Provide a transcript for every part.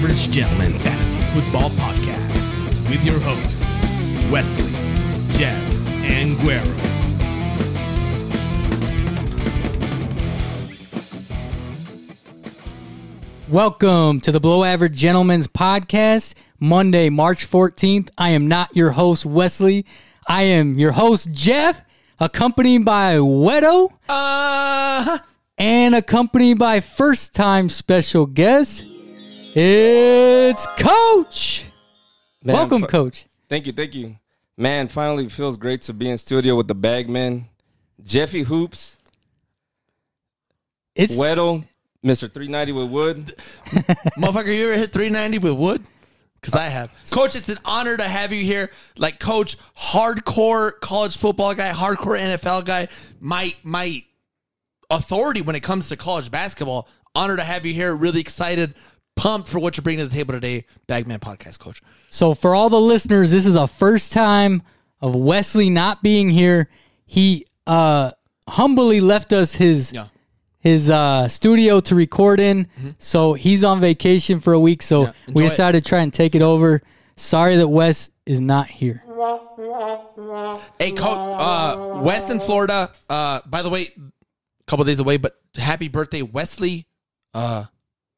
Average Gentleman Fantasy Football Podcast with your hosts, Wesley, Jeff, and Guerrero. Welcome to the Below Average Gentleman's Podcast, Monday, March 14th. I am not your host, Wesley. I am your host, Jeff, accompanied by Wedo Uh, and accompanied by first time special guest. It's Coach. Man, Welcome, fi- Coach. Thank you, thank you. Man, finally feels great to be in studio with the Bagman, Jeffy Hoops, It's Weddle, Mr. 390 with Wood. motherfucker, you ever hit 390 with wood? Because I have. Uh, coach, it's an honor to have you here. Like, coach, hardcore college football guy, hardcore NFL guy, my my authority when it comes to college basketball. Honor to have you here. Really excited, pumped for what you're bringing to the table today. Bagman Podcast, coach. So for all the listeners, this is a first time of Wesley not being here. He uh humbly left us his Yeah. his uh studio to record in. So he's on vacation for a week. So Mm-hmm. Yeah, we enjoy it. decided to try and take it over. Sorry that Wes is not here. Hey, coach, uh, Wes in Florida. Uh, by the way, a couple days away, but happy birthday, Wesley. Uh,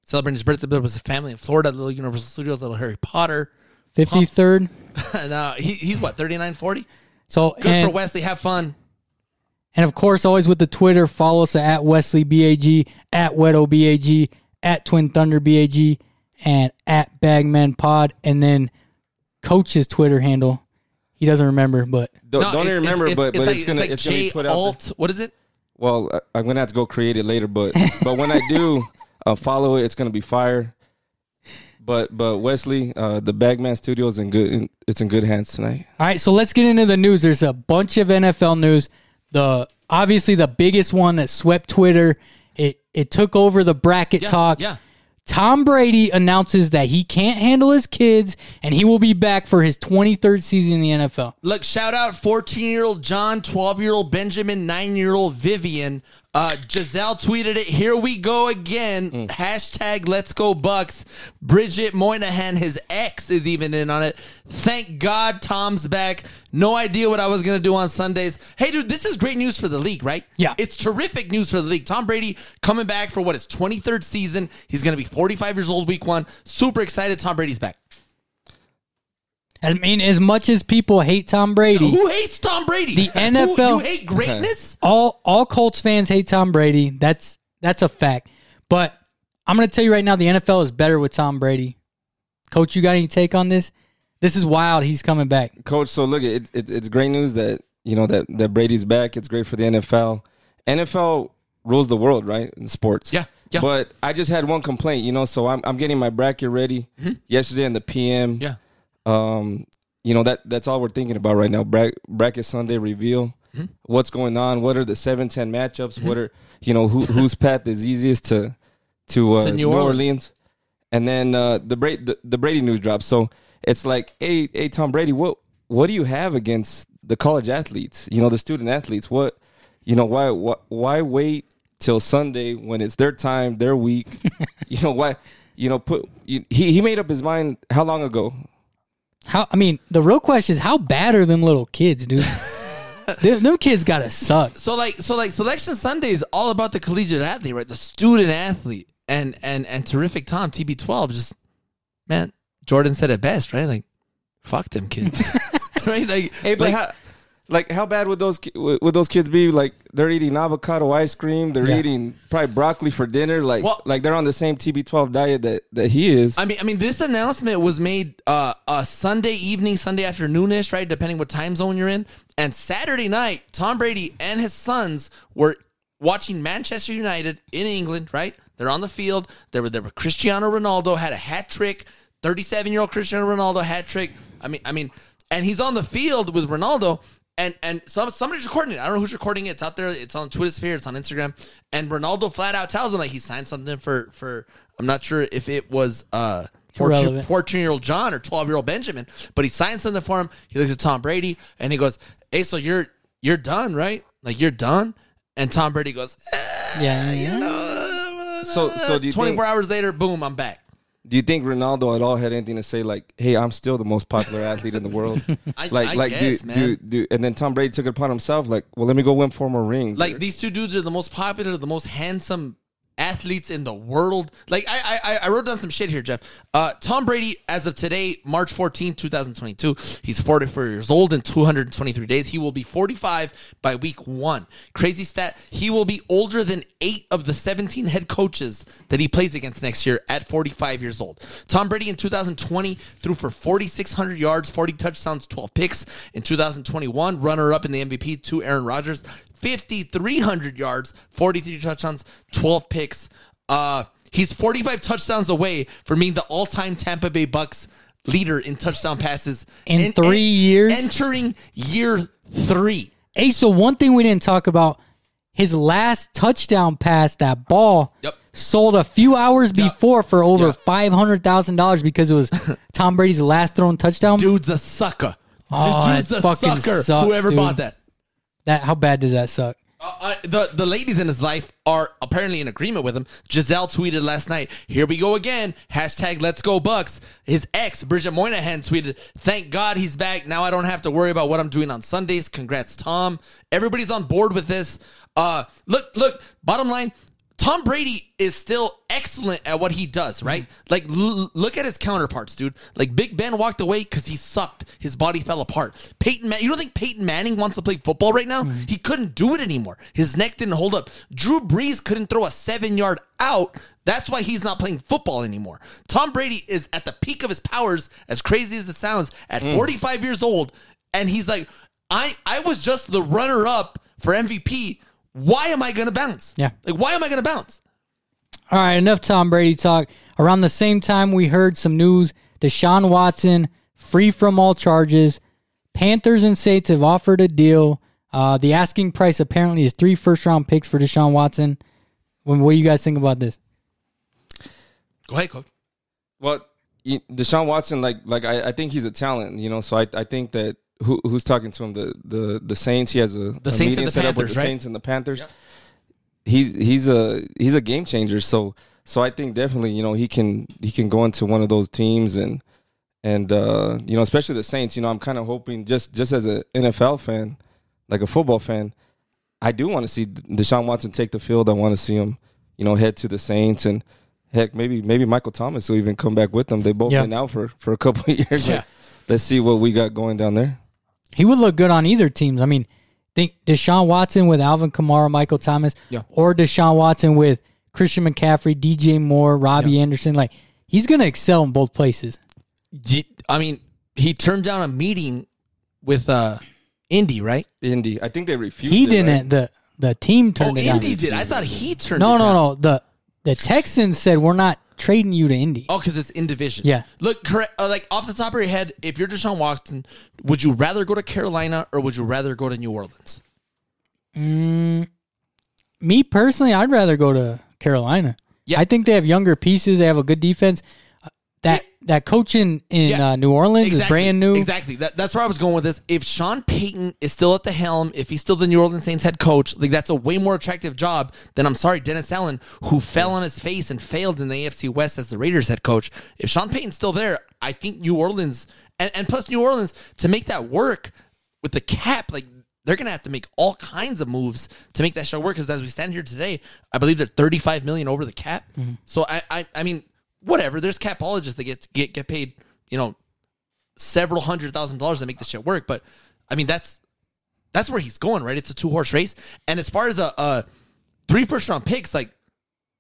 celebrating his birthday with his family in Florida, little Universal Studios, little Harry Potter. 53rd. and uh, he, he's what 39 40 So good and, for wesley have fun and of course always with the Twitter, follow us at Wesley BAG, at Wedo BAG, at Twin Thunder BAG, and at Bagman Pod. And then Coach's Twitter handle. He doesn't remember, but Don't, No, don't it- remember, it's, but, but like, it's gonna like it's gonna be put out. there. alt what is it Well, I- I'm gonna have to go create it later, but but when I do uh, follow it, it's gonna be fire. But but Wesley, uh, the Bagman Studio is in good. In, it's in good hands tonight. All right, so let's get into the news. There's a bunch of NFL news. The obviously the biggest one that swept Twitter. It it took over the bracket yeah talk. yeah Tom Brady announces that he can't handle his kids and he will be back for his 23rd season in the NFL. look shout out 14 year old john 12 year old benjamin 9 year old vivian uh, Gisele tweeted it. Here we go again. Mm. Hashtag Let's Go Bucks. Bridget Moynahan, his ex, is even in on it. Thank God Tom's back. No idea what I was gonna do on Sundays. Hey, dude, this is great news for the league, right? Yeah. it's terrific news for the league. Tom Brady coming back for what his 23rd season. He's gonna be 45 years old week one. Super excited. Tom Brady's back. I mean, as much as people hate Tom Brady, Who hates Tom Brady? The Who- NFL you hate greatness? all all Colts fans hate Tom Brady. That's that's a fact. But I'm going to tell you right now, the NFL is better with Tom Brady. Coach, you got any take on this? This is wild. He's coming back. Coach, so look, it, it, it's great news that you know that that Brady's back. It's great for the NFL. NFL rules the world, right? In sports. Yeah, yeah. But I just had one complaint, you know. So I'm I'm getting my bracket ready yesterday in the PM. Mm-hmm. Yeah. Um, you know that that's all we're thinking about right now. Bra- bracket Sunday reveal. Mm-hmm. What's going on? What are the seven ten matchups? What are you know who whose path is easiest to to, uh, To New New, Orleans. Orleans. And then uh, the, Bra- the the Brady news drops. So it's like, hey, hey, Tom Brady, what what do you have against the college athletes? You know, the student athletes. What you know? Why why, why wait till Sunday when it's their time, their week? you know why? You know, put you, he he made up his mind how long ago? How I mean, the real question is how bad are them little kids, dude? them, them kids gotta suck. So like so like selection Sunday is all about the collegiate athlete, right? The student athlete. And and and terrific Tom, TB12, just man, Jordan said it best, right? Like, fuck them kids. right? Like Hey, but like, how, like how bad would those would would those kids be? Like they're eating avocado ice cream, they're Yeah. eating probably broccoli for dinner. Like Well- like they're on the same TB12 diet that that he is. I mean, I mean, this announcement was made uh, uh Sunday evening, Sunday afternoonish, right? Depending what time zone you're in. And Saturday night, Tom Brady and his sons were watching Manchester United in England, right? They're on the field. There were there were Cristiano Ronaldo had a hat trick. 37 year old Cristiano Ronaldo hat trick. I mean, I mean, and he's on the field with Ronaldo. And and some somebody's recording it. I don't know who's recording it. It's out there. It's on Twitter sphere. It's on Instagram. And Ronaldo flat out tells him like he signed something for for. I'm not sure if it was uh Irrelevant. 14 year old John or 12 year old Benjamin, but he signs something for him. He looks at Tom Brady and he goes, Hey, so you're you're done, right? Like you're done? And Tom Brady goes, eh, Yeah, you know, So- so do you 24 think- hours later, boom, I'm back. Do you think Ronaldo at all had anything to say like, "Hey, I'm still the most popular athlete in the world"? I, like, I like, guess, do, man. do, do, and then Tom Brady took it upon himself, like, "Well, let me go win four more rings." Like Or- these two dudes are the most popular, the most handsome athletes in the world. Like I I, I wrote down some shit here, Jeff. Uh, Tom Brady, as of today, March 14, 2022, he's 44 years old in 223 days. He will be 45 by week one. Crazy stat. He will be older than eight of the 17 head coaches that he plays against next year at 45 years old. Tom Brady in 2020 threw for 4,600 yards, 40 touchdowns, 12 picks. In 2021, runner up in the MVP to Aaron Rodgers. 5,300 yards, 43 touchdowns, 12 picks. Uh, he's 45 touchdowns away from being the all-time Tampa Bay Bucks leader in touchdown passes In three years? entering year three. Hey, so one thing we didn't talk about his last touchdown pass, that ball, Yep. sold a few hours before for over Yep. five hundred thousand dollars because it was Tom Brady's last thrown touchdown. Dude's a sucker. Oh, Dude's a fucking sucker. sucks, Whoever dude. bought that. That how bad does that suck? Uh, uh, the the ladies in his life are apparently in agreement with him. Gisele tweeted last night, "Here we go again." Hashtag Let's Go Bucks. His ex Bridget Moynahan tweeted, "Thank God he's back. Now I don't have to worry about what I'm doing on Sundays. Congrats, Tom. Everybody's on board with this. Uh, look, look. Bottom line." Tom Brady is still excellent at what he does, mm-hmm. right? Like, l- look at his counterparts, dude. Like, Big Ben walked away because he sucked. His body fell apart. Peyton, Man- you don't think Peyton Manning wants to play football right now? Mm-hmm. He couldn't do it anymore. His neck didn't hold up. Drew Brees couldn't throw a seven yard out. That's why he's not playing football anymore. Tom Brady is at the peak of his powers, as crazy as it sounds, at mm. 45 years old, and he's like, I, I was just the runner up for MVP. Why am I gonna bounce? Yeah. Like, why am I gonna bounce? All right, enough Tom Brady talk. Around the same time, we heard some news: Deshaun Watson free from all charges. Panthers and Saints have offered a deal. Uh, the asking price apparently is three first round picks for Deshaun Watson. When, what do you guys think about this? Go ahead, coach. Well, you- Deshaun Watson, like like I, I think he's a talent, you know. So I I think that who who's talking to him the the the Saints. He has a The a Saints and meeting the set up with the right? Saints and the Panthers. He's he's a he's a game changer. So so I think definitely you know he can he can go into one of those teams and and uh, you know especially the Saints. You know I'm kind of hoping just just as an NFL fan, like a football fan, I do want to see Deshaun Watson take the field. I want to see him you know head to the Saints and heck maybe maybe Michael Thomas will even come back with them. They both Yeah. been out for for a couple of years. Yeah. Like, let's see what we got going down there. He would look good on either teams. I mean, think Deshaun Watson with Alvin Kamara, Michael Thomas, Yeah. or Deshaun Watson with Christian McCaffrey, DJ Moore, Robbie Anderson. Like he's going to excel in both places. I mean, he turned down a meeting with uh Indy, right? Indy, I think they refused. He it, didn't. right? The the team Oh, turned it down. Indy did. I thought he turned. No, it no, down. no. The the Texans said we're not trading you to Indy. Oh, because it's in division. Yeah. Look, correct. Uh, like off the top of your head, if you're Deshaun Watson, would you rather go to Carolina or would you rather go to New Orleans? Me personally, I'd rather go to Carolina. Yeah. I think they have younger pieces. They have a good defense. That coaching in Yeah. uh, New Orleans is brand new. Exactly. That, that's where I was going with this. If Sean Payton is still at the helm, if he's still the New Orleans Saints head coach, like that's a way more attractive job than I'm sorry, Dennis Allen, who fell on his face and failed in the AFC West as the Raiders head coach. If Sean Payton's still there, I think New Orleans and, and plus New Orleans to make that work with the cap, like they're gonna have to make all kinds of moves to make that show work. Because as we stand here today, I believe they're 35 million over the cap. So I, I, I mean, whatever. There's capologists that get get get paid, you know, several hundred thousand dollars to make this shit work. But I mean, that's that's where he's going, right? It's a two horse race. And as far as a, a three first round picks, like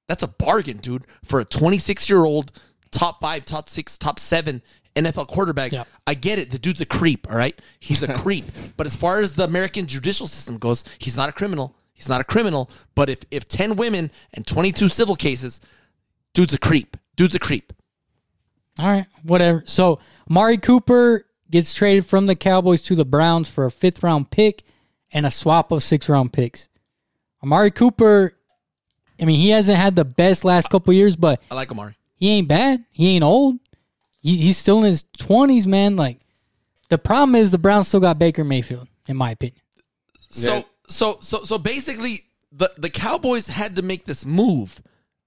that's a bargain, dude, for a 26 year old top five, top six, top seven NFL quarterback. Yep. I get it. The dude's a creep, all right? He's a creep. But as far as the American judicial system goes, he's not a criminal. He's not a criminal. But if, if 10 women and 22 civil cases, dude's a creep. Dude's a creep. All right, whatever. So Mari Cooper gets traded from the Cowboys to the Browns for a fifth round pick and a swap of six round picks. Amari Cooper, I mean, he hasn't had the best last couple years, but I like Amari. he ain't bad. He ain't old. He, he's still in his twenties, man. Like the problem is the Browns still got Baker Mayfield, in my opinion. So Yeah. so so so basically the the Cowboys had to make this move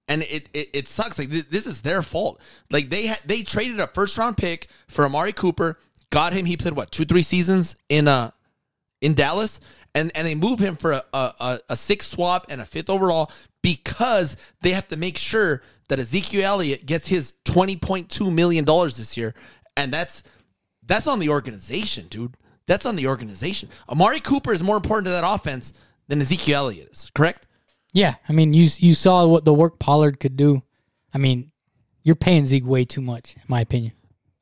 and it it, it sucks. Like th- this is their fault. Like they ha- they traded a first round pick for Amari Cooper, got him. He played what two three seasons in uh in Dallas, and and they move him for a a, a, sixth swap and a fifth overall because they have to make sure that Ezekiel Elliott gets his twenty point two million dollars this year, and that's that's on the organization, dude. That's on the organization. Amari Cooper is more important to that offense than Ezekiel Elliott is. Correct? Yeah, I mean, you you saw what the work Pollard could do. I mean, you're paying Zeke way too much, in my opinion.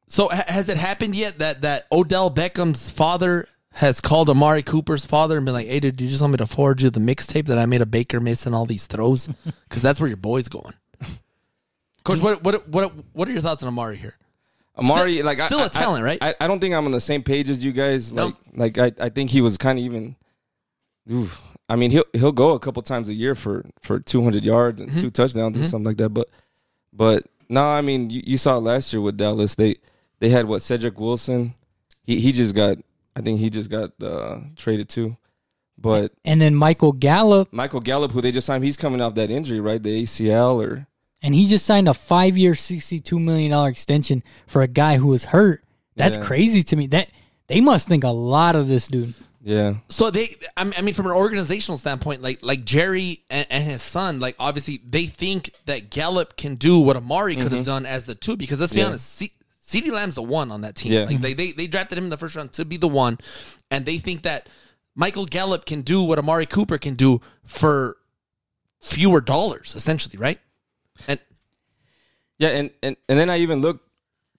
So ha- has it happened yet that that Odell Beckham's father has called Amari Cooper's father and been like, "Hey, dude, you just want me to forward you the mixtape that I made a Baker missing all these throws because that's where your boy's going." Coach, what what what what are your thoughts on Amari here? Amari, Still- like still I- a talent, I- right? I, I don't think I'm on the same page as you guys. No. Like, like I, I think he was kind of even. oof. I mean, he'll he'll go a couple times a year for for 200 yards and Mm-hmm. two touchdowns or something like that. But, but no, I mean, you, you saw last year with Dallas. They they had what Cedric Wilson. He he just got. I think he just got uh, traded too. But And then Michael Gallup, Michael Gallup, who they just signed, he's coming off that injury, right? The ACL or and he just signed a five year, $62 million extension for a guy who was hurt. That's Yeah. crazy to me. That They must think a lot of this dude. Yeah. So they, I mean- I mean, from an organizational standpoint, like like Jerry and, and his son, like obviously they think that Gallup can do what Amari could have mm-hmm. done as the two. Because let's be Yeah. honest, C- CeeDee Lamb's the one on that team. Yeah. Like they, they they drafted him in the first round to be the one, and they think that Michael Gallup can do what Amari Cooper can do for fewer dollars, essentially, right? And Yeah, and, and, and then I even looked,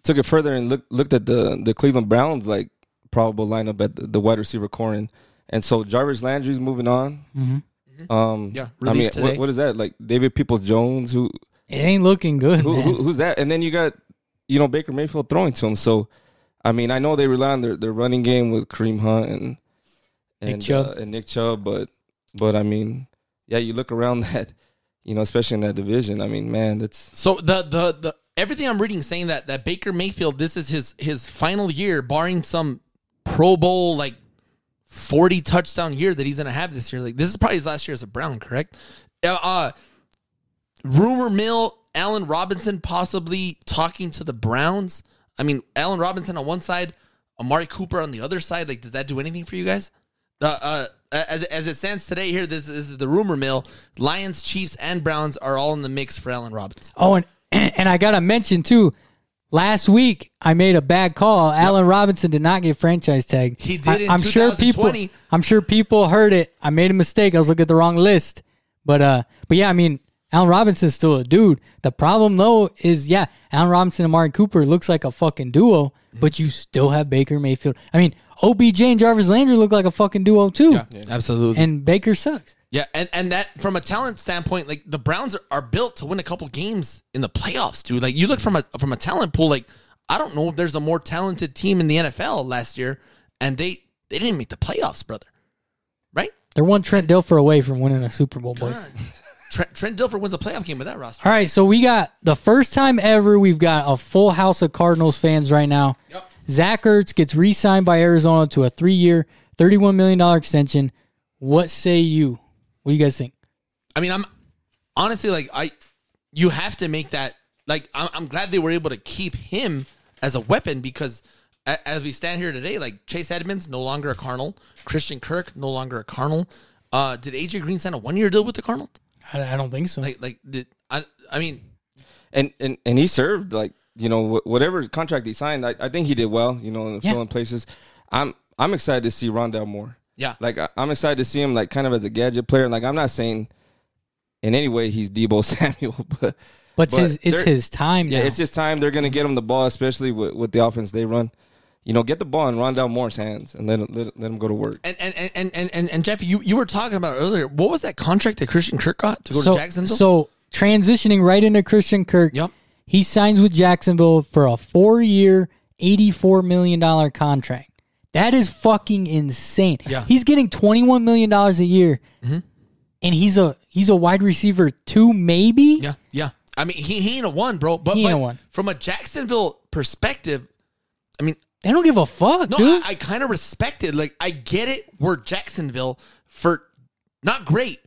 took it further and looked looked at the the Cleveland Browns like probable lineup at the, the wide receiver corps, and, and so Jarvis Landry's moving on. Um, Yeah, I mean, released what, today. what is that like? David People Jones, who, It ain't looking good, who, man. who who's that? And then you got you know Baker Mayfield throwing to him. So, I mean, I know they rely on their, their running game with Kareem Hunt and and Nick Chubb. uh, and Nick Chubb, but but I mean, yeah, you look around that, you know, especially in that division. I mean, man, that's So the the the everything I'm reading saying that that Baker Mayfield this is his his final year, barring some Pro Bowl like forty touchdown year that he's gonna have this year. Like this is probably his last year as a Brown, correct? Uh, uh rumor mill Allen Robinson possibly talking to the Browns. I mean, Allen Robinson on one side, Amari Cooper on the other side. Like, does that do anything for you guys? Uh, uh, as as it stands today, here this is the rumor mill. Lions, Chiefs, and Browns are all in the mix for Allen Robinson. Oh, and and I gotta mention too. Last week I made a bad call. Allen Robinson did not get franchise tag. He did I, in I'm sure people. I'm sure people heard it. I made a mistake. I was looking at the wrong list. But uh, but yeah, I mean, Allen Robinson's still a dude. The problem though is, yeah, Allen Robinson and Amari Cooper looks like a fucking duo, but you still have Baker Mayfield. I mean, OBJ and Jarvis Landry look like a fucking duo too. Absolutely. And Baker sucks. Yeah, and, and that from a talent standpoint, like the Browns are, are built to win a couple games in the playoffs, dude. Like you look from a from a talent pool, like I don't know if there's a more talented team in the NFL last year, and they they didn't make the playoffs, brother. Right? They're one Trent Dilfer away from winning a Super Bowl, boys. Trent, Trent Dilfer wins a playoff game with that roster. All right, so we got the first time ever we've got a full house of Cardinals fans right now. Yep. Zach Ertz gets re-signed by Arizona to a three-year, thirty-one million dollar extension. What say you? What do you guys think? I mean, I'm honestly like I. You have to make that like I'm, I'm glad they were able to keep him as a weapon because a, as we stand here today, like Chase Edmonds no longer a Cardinal, Christian Kirk no longer a Cardinal. Uh, did AJ Green sign a one year deal with the Cardinals? I, I don't think so. Like, like did I? I mean, and and and he served like you know wh- whatever contract he signed. I, I think he did well. You know, in Yeah. filling places. I'm I'm excited to see Rondale Moore. Yeah, Like I, I'm excited to see him like kind of as a gadget player. Like I'm not saying in any way he's Debo Samuel, but but it's but his, it's his time yeah, now. it's his time. They're gonna get him the ball, especially with, with the offense they run. You know, get the ball in Rondale Moore's hands and let him, let, let him go to work. and and and and and, and Jeff, you you were talking about earlier. What was that contract that Christian Kirk got to go so, to Jacksonville? so transitioning right into Christian Kirk. Yep. He signs with Jacksonville for a four-year, eighty-four million dollar contract. That is fucking insane. Yeah. Mm-hmm. He's getting twenty-one million dollars a year, and he's a he's a wide receiver two, maybe. Yeah, yeah. I mean, he, he ain't a one, bro. But, He ain't but a one. from a Jacksonville perspective, I mean, They don't give a fuck, no, dude. I, I kind of respect it. Like, I get it. We're Jacksonville for not great,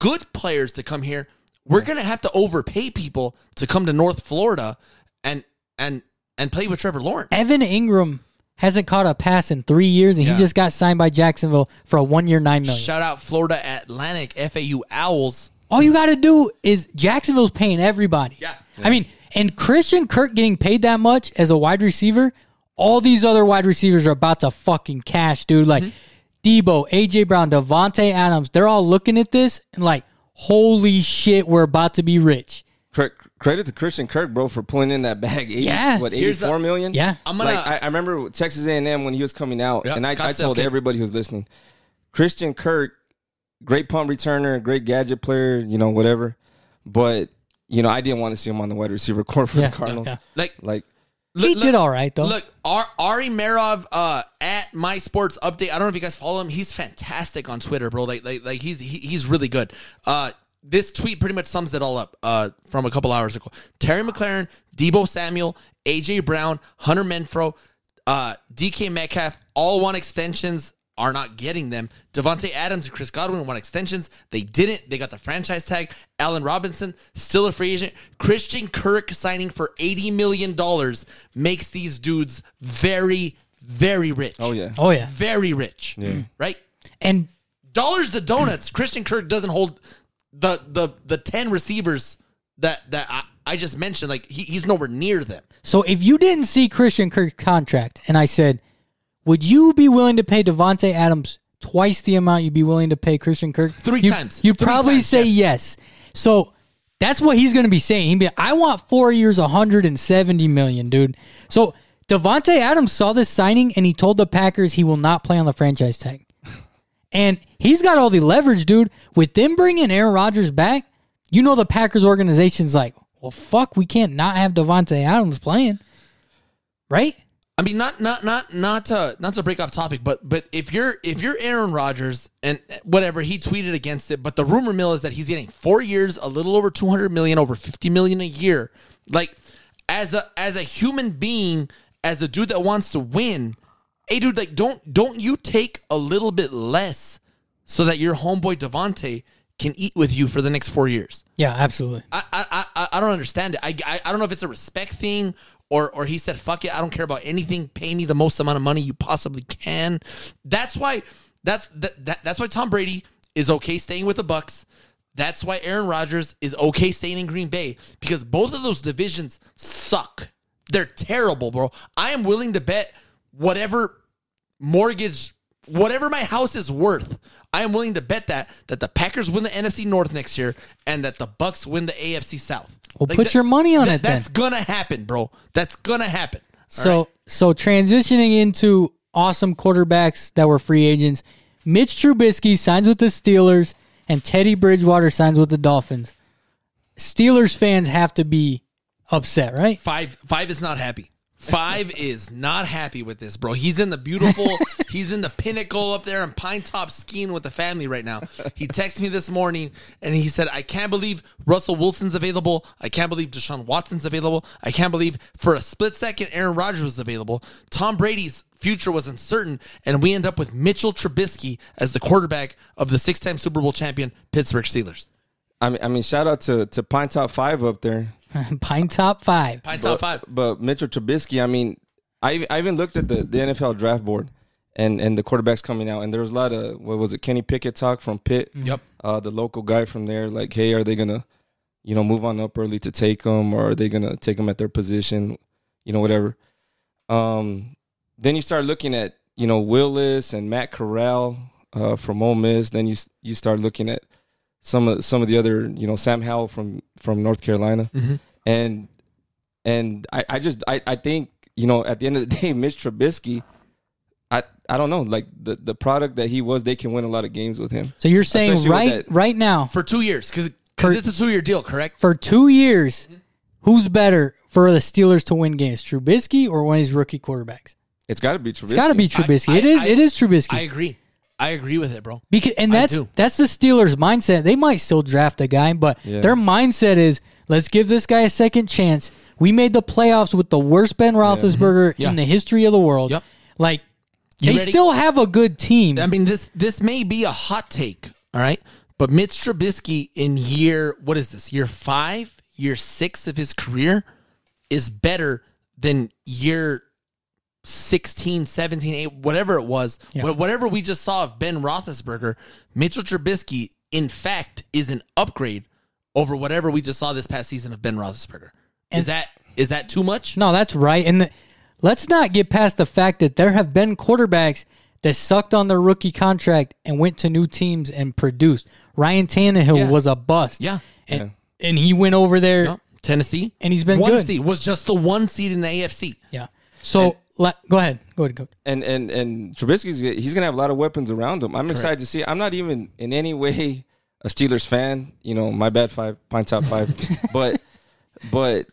good players to come here. we're gonna have to overpay people to come to North Florida and and and play with Trevor Lawrence. Evan Engram hasn't caught a pass in three years, and Yeah. he just got signed by Jacksonville for a one year nine million. Shout out Florida Atlantic FAU Owls. All you got to do is Jacksonville's paying everybody. Yeah. I mean, and Christian Kirk getting paid that much as a wide receiver, all these other wide receivers are about to fucking cash, dude. Like mm-hmm. Debo, AJ Brown, Davante Adams, they're all looking at this and like, holy shit, we're about to be rich. Cre- Credit to Christian Kirk, bro, for pulling in that bag. 80, Yeah. what Here's the- eighty-four million? Yeah. I'm gonna like I, I remember Texas A&M when he was coming out, Yeah, and I, I told kid. everybody who's listening, Christian Kirk, great punt returner, great gadget player, you know, whatever. But you know, I didn't want to see him on the wide receiver court for Yeah, the Cardinals. yeah. Like Like, he look- did all right, though. Look, Ar- Ari Meirov uh, at My Sports Update. I don't know if you guys follow him. He's fantastic on Twitter, bro. Like, like, like he's he, he's really good. Uh, this tweet pretty much sums it all up. Uh, from a couple hours ago, Terry McLaurin, Debo Samuel, AJ Brown, Hunter Renfrow, uh, DK Metcalf, all want extensions. Are not getting them. Davante Adams and Chris Godwin want extensions. They didn't. They got the franchise tag. Allen Robinson still a free agent. Christian Kirk signing for eighty million dollars makes these dudes very, very rich. oh yeah, oh, yeah. very rich. Yeah. Right. And Dollars to donuts. Christian Kirk doesn't hold the the the ten receivers that that I, I just mentioned. Like he, he's nowhere near them. So if you didn't see Christian Kirk contract, and I said, would you be willing to pay Davante Adams twice the amount you'd be willing to pay Christian Kirk? Three You- times. You'd Three probably times, say yes. So that's what he's going to be saying. He'd be, I want four years, 170 million, dude. So Davante Adams saw this signing, and he told the Packers he will not play on the franchise tag. And he's got all the leverage, dude. With them bringing Aaron Rodgers back, you know the Packers organization's like, well, fuck, we can't not have Davante Adams playing, right? I mean, not not not not to not to break off topic, but but if you're if you're Aaron Rodgers and whatever he tweeted against it, but the rumor mill is that he's getting four years, a little over two hundred million, over fifty million a year. Like as a as a human being, as a dude that wants to win, hey dude, like don't don't you take a little bit less so that your homeboy Davante can eat with you for the next four years? Yeah, absolutely. I I I, I don't understand it. I, I I don't know if it's a respect thing or or he said fuck it. I don't care about anything. Pay me the most amount of money you possibly can. That's why that's that, that that's why Tom Brady is okay staying with the Bucks. That's why Aaron Rodgers is okay staying in Green Bay because both of those divisions suck. They're terrible, bro. I am willing to bet whatever mortgage whatever my house is worth i am willing to bet that that the packers win the nfc north next year and that the bucks win the afc south Well, put your money on it then. that's gonna happen bro that's gonna happen So so transitioning into awesome quarterbacks that were free agents, Mitch Trubisky signs with the Steelers and Teddy Bridgewater signs with the Dolphins. Steelers fans have to be upset, right? five five is not happy five is not happy with this bro. He's in the beautiful he's in the pinnacle up there in pine top skiing with the family right now. He texted me this morning and he said i can't believe russell wilson's available. I can't believe deshaun watson's available. I can't believe for a split second aaron rodgers was available. Tom brady's future was uncertain and we end up with mitchell trubisky as the quarterback of the six-time super bowl champion pittsburgh steelers. I mean, I mean, shout out to to Pine Top Five up there. Pine top five. pine top five But Mitchell Trubisky, I mean, I I even looked at the, the NFL draft board and and the quarterbacks coming out, and there was a lot of what was it, Kenny Pickett talk from Pitt, Yep. uh, the local guy from there, like, hey, are they gonna, you know, move on up early to take them, or are they gonna take them at their position, you know, whatever. Um, then you start looking at you know Willis and Matt Corral uh, from Ole Miss. Then you you start looking at some of some of the other you know Sam Howell from from North Carolina, mm-hmm. and and I, I just I, I think you know at the end of the day, Mitch Trubisky, I I don't know like the the product that he was, they can win a lot of games with him. So you're saying Especially right that- right now for two years because For- it's a two-year deal correct for two years, mm-hmm. who's better for the Steelers to win games, Trubisky or one of these rookie quarterbacks? It's got to be Trubisky. It's got to be Trubisky. I- it is. I- it is Trubisky. I agree. I agree with it, bro. Because and that's that's the Steelers' mindset. They might still draft a guy, but Yeah. their mindset is let's give this guy a second chance. We made the playoffs with the worst Ben Roethlisberger mm-hmm. Yeah. in the history of the world. Yep. Like You they ready? still have a good team. I mean, this this may be a hot take, all right? But Mitch Trubisky in year what is this? Year five, year six of his career is better than year 16, 17, 8, whatever it was. Yeah. Whatever we just saw of Ben Roethlisberger, Mitchell Trubisky, in fact, is an upgrade over whatever we just saw this past season of Ben Roethlisberger. is that is that too much? No, that's right. And the, let's not get past the fact that there have been quarterbacks that sucked on their rookie contract and went to new teams and produced. Ryan Tannehill Yeah. was a bust. Yeah. And, and he went over there. No. Tennessee. And he's been one good. seed. Was just the one seed in the AFC. Yeah. So go ahead. Go ahead. Go. and and and Trubisky's he's gonna have a lot of weapons around him. I'm excited to see. I'm not even in any way a Steelers fan. You know, my bad five, pine top five, but but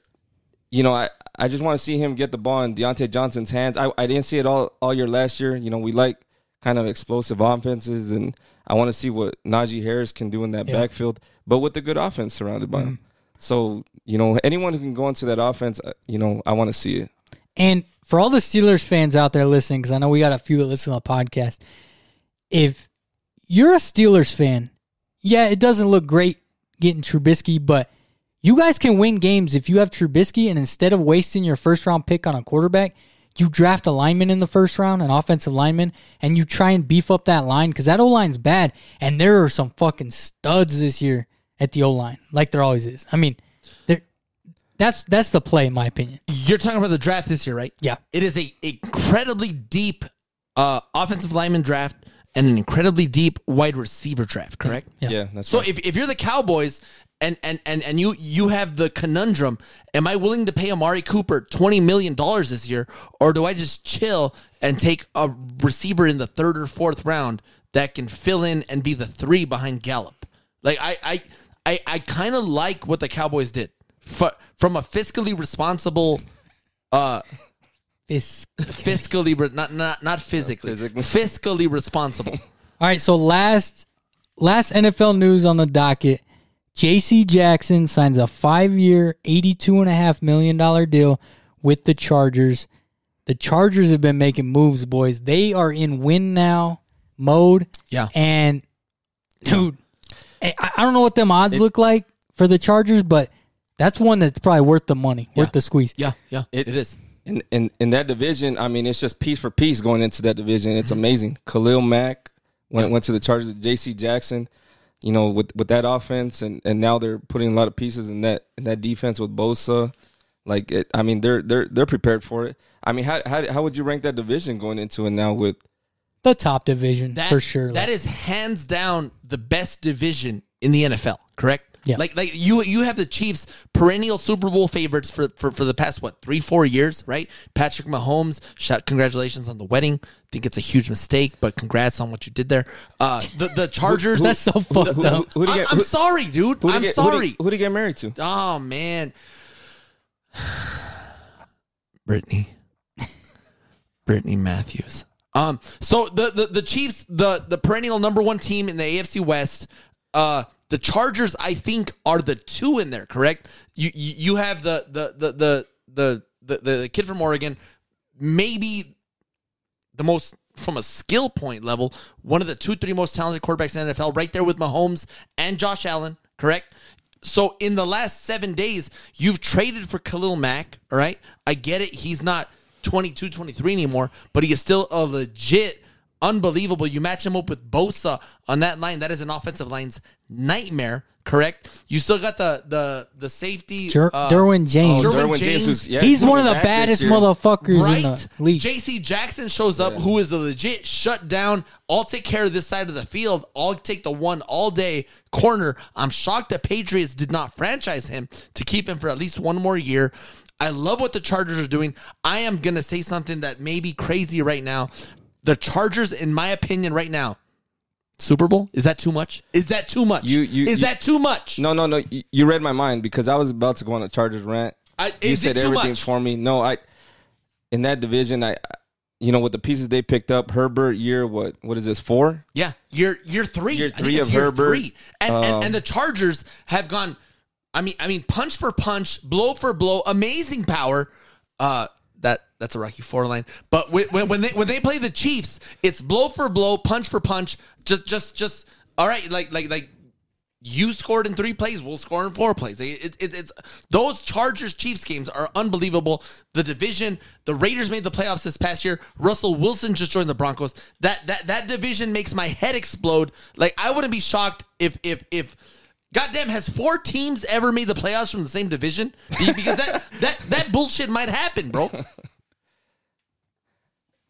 you know, I I just want to see him get the ball in Diontae Johnson's hands. I I didn't see it all all year last year. You know, we like kind of explosive offenses, and I want to see what Najee Harris can do in that Yeah. backfield, but with a good offense surrounded by him. So you know, anyone who can go into that offense, uh, you know, I want to see it. And for all the Steelers fans out there listening, because I know we got a few that listen to the podcast, if you're a Steelers fan, yeah, it doesn't look great getting Trubisky, but you guys can win games if you have Trubisky, and instead of wasting your first round pick on a quarterback, you draft a lineman in the first round, an offensive lineman, and you try and beef up that line because that O line's bad, and there are some fucking studs this year at the O line, like there always is. I mean. That's that's the play, in my opinion. You're talking about the draft this year, right? Yeah. It is a incredibly deep uh, offensive lineman draft and an incredibly deep wide receiver draft, correct? Yeah. Yeah, that's So right. if, if you're the Cowboys and, and, and, and you you have the conundrum, am I willing to pay Amari Cooper twenty million dollars this year, or do I just chill and take a receiver in the third or fourth round that can fill in and be the three behind Gallup? Like I I I, I kind of like what the Cowboys did F- from a fiscally responsible uh Fisk. fiscally re- not not not physically physically. fiscally responsible. All right, so last last NFL news on the docket. J.C. Jackson signs a 5-year, $82.5 million deal with the Chargers. The Chargers have been making moves, boys. They are in win now mode. Yeah. And, dude, I, I don't know what them odds look like for the Chargers, but that's one that's probably worth the money, worth the squeeze. Yeah, yeah, It- it is. in, in in that division, I mean, it's just piece for piece going into that division. It's mm-hmm. amazing. Khalil Mack went went to the Chargers. J.C. Jackson, you know, with with that offense, and and now they're putting a lot of pieces in that in that defense with Bosa. Like, it, I mean, they're they're they're prepared for it. I mean, how how how would you rank that division going into it now with? The top division, That, for sure. That is hands down the best division in the NFL. Correct. Yeah. Like like you you have the Chiefs perennial Super Bowl favorites for for, for the past what three four years right? Patrick Mahomes. Shout congratulations on the wedding. think it's a huge mistake, but congrats on what you did there. Uh, the the Chargers. That's so fucked who- up. who- who'd I'm, get- I'm who- sorry, dude. Who I'm get, sorry. Who did he get married to? Oh man, Brittany, Brittany Matthews. Um, so the, the the Chiefs, the the perennial number one team in the AFC West. Uh, the Chargers, I think, are the two in there. Correct? You you, have the the the the the the, the kid from Oregon, maybe the most from a skill point level, one of the two, three most talented quarterbacks in the NFL, right there with Mahomes and Josh Allen, correct? So in the last seven days, you've traded for Khalil Mack, all right? I get it. He's not 22, 23 anymore, but he is still a legit, unbelievable. You match him up with Bosa on that line. That is an offensive line's nightmare, correct? You still got the the the safety. Jer- uh, Derwin James. Derwin Derwin James. who's- yeah, He's one of the baddest motherfuckers Right? in the league. JC Jackson shows up, who is a legit shut down. I'll take care of this side of the field. I'll take the one all day corner. I'm shocked that Patriots did not franchise him to keep him for at least one more year. I love what the Chargers are doing. I am going to say something that may be crazy right now. The Chargers, in my opinion, right now, Super Bowl? Is that too much? Is that too much? You- you- is you- that too much? No, no, no. You, you read my mind because I was about to go on a Chargers rant. I, you is said it too everything much? for me. No, I in that division, I you know with the pieces they picked up, Herbert year what what is this four? Yeah, year year three. Year three of year Herbert. three. And, and Um, and the Chargers have gone. I mean, I mean, punch for punch, blow for blow, amazing power. Uh, that's a Rocky Four line. But when, when they when they play the Chiefs, it's blow for blow, punch for punch. Just just just all right. Like like like You scored in three plays. We'll score in four plays. It, it, it's those Chargers Chiefs games are unbelievable. The division, the Raiders made the playoffs this past year. Russell Wilson just joined the Broncos. That that that division makes my head explode. Like I wouldn't be shocked if if if. Goddamn, has four teams ever made the playoffs from the same division? Because that that that bullshit might happen, bro.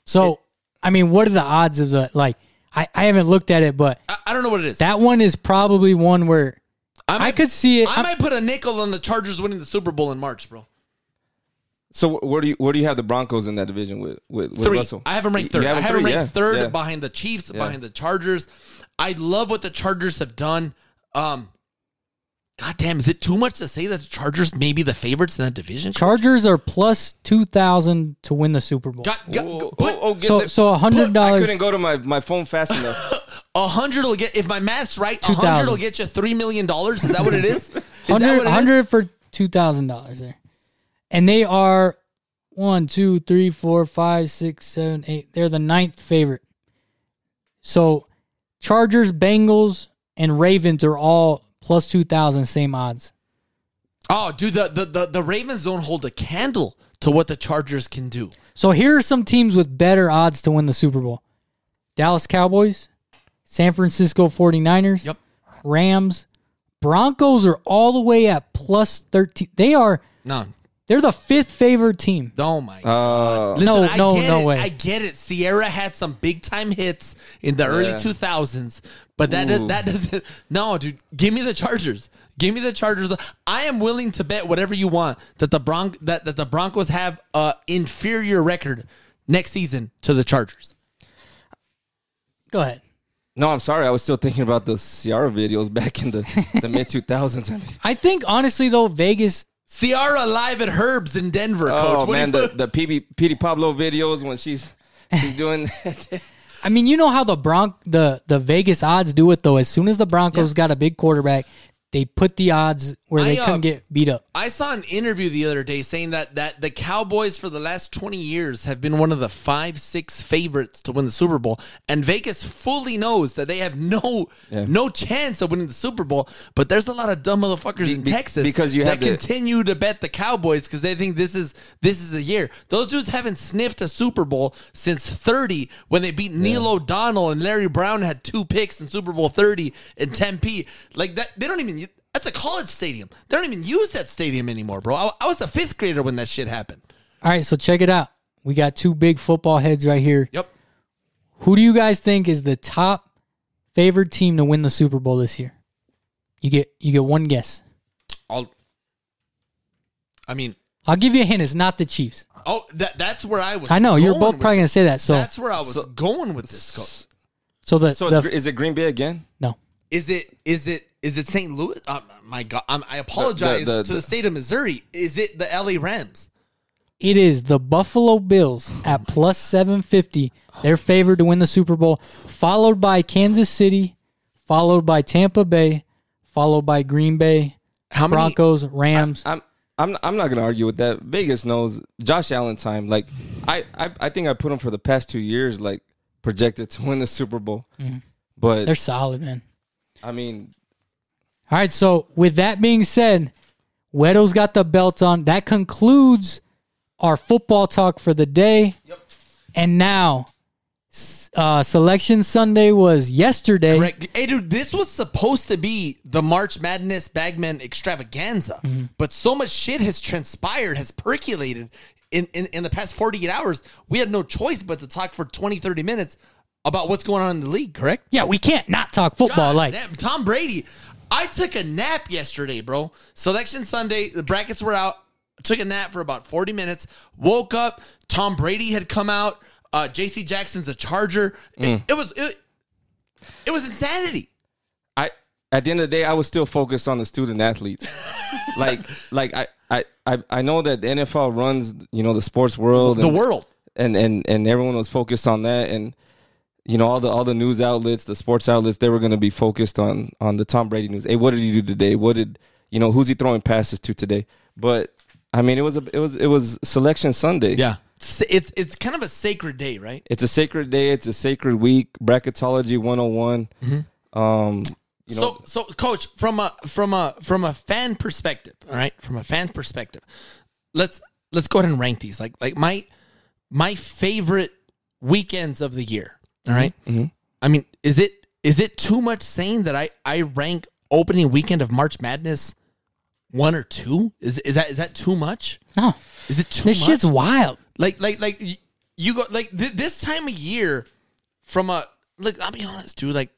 So, I mean, what are the odds of the like? I, I haven't looked at it, but I, I don't know what it is. that one is probably one where I, might- could see it. I might put a nickel on the Chargers winning the Super Bowl in March, bro. So where do you where do you have the Broncos in that division with with, with Three. Russell? I have them ranked You third. I have them ranked Yeah, third yeah. behind the Chiefs, behind the Chargers. I love what the Chargers have done. Um, God damn, is it too much to say that the Chargers may be the favorites in that division? Chargers are plus two thousand to win the Super Bowl. Got, got, put oh, oh, get so the- so a hundred I couldn't go to my, my phone fast enough. a hundred will get. If my math's right, a hundred will get you three million dollars. Is that what it is? Is that Hundred what it is? hundred for two thousand dollars there, and they are one, two, three, four, five, six, seven, eight. They're the ninth favorite. So, Chargers, Bengals, and Ravens are all plus two thousand, same odds. Oh, dude, the, the the the Ravens don't hold a candle to what the Chargers can do. So here are some teams with better odds to win the Super Bowl. Dallas Cowboys, San Francisco 49ers, Yep. Rams, Broncos are all the way at plus 13. They are No. They're the fifth favorite team. Oh my Uh, Listen, No, I no, get no it. way. I get it. Ciara had some big time hits in the early Yeah. 2000s, but that Ooh. that doesn't. No, dude, give me the Chargers. Give me the Chargers. I am willing to bet whatever you want that the Bron- that, that the Broncos have a inferior record next season to the Chargers. Go ahead. no, I'm sorry. I was still thinking about those Ciara videos back in the, the mid 2000s. I think honestly though Vegas Ciara live at Herbs in Denver, oh, coach. Oh What man, the the PB, Petey Pablo videos when she's she's doing. That. I mean, you know how the Bronc the the Vegas odds do it though. As soon as the Broncos got a big quarterback, they put the odds where they I, uh, couldn't get beat up. I saw an interview the other day saying that that the Cowboys for the last 20 years have been one of the 5 6 favorites to win the Super Bowl and Vegas fully knows that they have no Yeah. no chance of winning the Super Bowl but there's a lot of dumb motherfuckers in be- Texas because you that have the- continue to bet the Cowboys cuz they think this is this is the year. Those dudes haven't sniffed a Super Bowl since 30 when they beat Neil O'Donnell and Larry Brown had two picks in Super Bowl 30 in Tempe. Like that they don't even that's a college stadium. They don't even use that stadium anymore, bro. I, I was a fifth grader when that shit happened. All right, so check it out. We got two big football heads right here. Yep. Who do you guys think is the top favorite team to win the Super Bowl this year? You get you get one guess. I'll. I mean, I'll give you a hint. It's not the Chiefs. oh, that that's where I was. I know you're going both with probably gonna this. say that. So That's where I was going with this. Coach. so the, So the it's, is it Green Bay again? no Is it is it is it St. Louis? Uh, my God, I'm, I apologize the- to the the- state of Missouri. Is it the LA Rams? it is the Buffalo Bills at plus seven fifty. They're favored to win the Super Bowl, followed by Kansas City, followed by Tampa Bay, followed by Green Bay, How many? Broncos, Rams. I'm I'm I'm not gonna argue with that. Vegas knows Josh Allen time. Like I I, I think I put him for the past two years like projected to win the Super Bowl. But They're solid, man. I mean, All right, so with that being said, Weto's got the belt on. That concludes our football talk for the day. Yep. And now, uh, Selection Sunday was yesterday. Correct. Hey, dude, this was supposed to be the March Madness Bagman extravaganza, Mm-hmm. but so much shit has transpired, has percolated in, in, in the past 48 hours. We had no choice but to talk for 20, 30 minutes about what's going on in the league, correct? Yeah, we can't not talk football. God like, damn, Tom Brady. I took a nap yesterday, bro. Selection Sunday, the brackets were out. Took a nap for about 40 minutes. Woke up. Tom Brady had come out. Uh, J.C. Jackson's a Charger. It, Mm. it was it, it was insanity. I at the end of the day, I was still focused on the student athletes. like like I, I I I know that the NFL runs you know the sports world The and, world. and and and everyone was focused on that and you know all the all the news outlets the sports outlets they were going to be focused on on the Tom Brady news hey what did he do today what did you know who's he throwing passes to today but I mean it was a it was it was selection Sunday Yeah. It's, it's it's kind of a sacred day, right? it's a sacred day it's a sacred week bracketology 101 Mm-hmm. um you know, so, so, coach, from a from a from a fan perspective, all right, from a fan perspective, let's let's go ahead and rank these. Like like my my favorite weekends of the year. All right? Mm-hmm. Mm-hmm. I mean, is it is it too much saying that I I rank opening weekend of March Madness one or two? Is is that is that too much? No, Is it too this much? shit's wild. like like like you go like th- this time of year from a like I'll be honest, dude. Like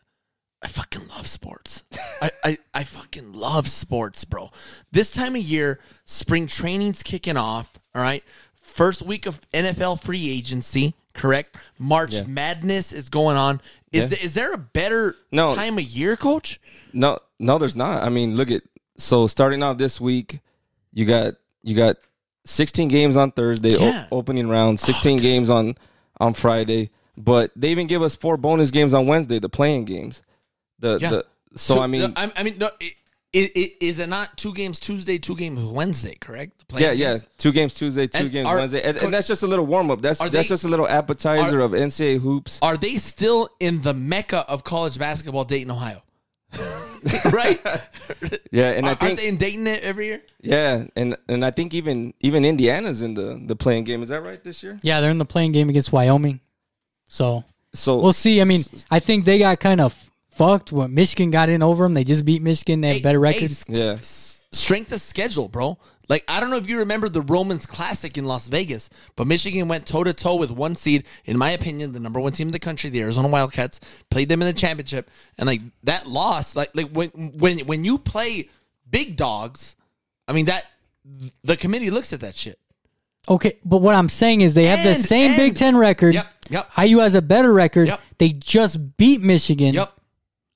I fucking love sports. I, I I fucking love sports, bro. This time of year, spring training's kicking off. All right, first week of NFL free agency. Correct. March Madness is going on. Is Yeah. there, is there a better No. time of year, Coach? No, no, there's not. I mean, look at so starting out this week, you got you got 16 games on Thursday, o- opening round, 16 games on on Friday, but they even give us four bonus games on Wednesday, the play-in games. The Yeah. the so I mean, I, I mean, no. It, it, it, is it not two games Tuesday, two games Wednesday? Correct. The yeah, playing yeah, two games Tuesday, two And games are- Wednesday, and, and that's just a little warm up. That's that's they- just a little appetizer are- of NCAA hoops. are they still in the mecca of college basketball, Dayton, Ohio? right? Yeah, and I Aren't think they in Dayton every year? yeah, and and I think even even Indiana's in the the play-in game. Is that right this year? Yeah, they're in the play-in game against Wyoming. So So we'll see. I mean, I think they got kind of fucked when Michigan got in over them. They just beat Michigan. They have better Hey, record. Yeah. s- strength of schedule, bro. Like I don't know if you remember the Romans Classic in Las Vegas, but Michigan went toe to toe with one seed, in my opinion, the number one team in the country, the Arizona Wildcats, played them in the championship, and like that loss, like like when when when you play big dogs, I mean that the committee looks at that shit. Okay, but what I'm saying is they have the And- same Big Ten record. Yep, yep. IU has a better record. Yep. They just beat Michigan. Yep.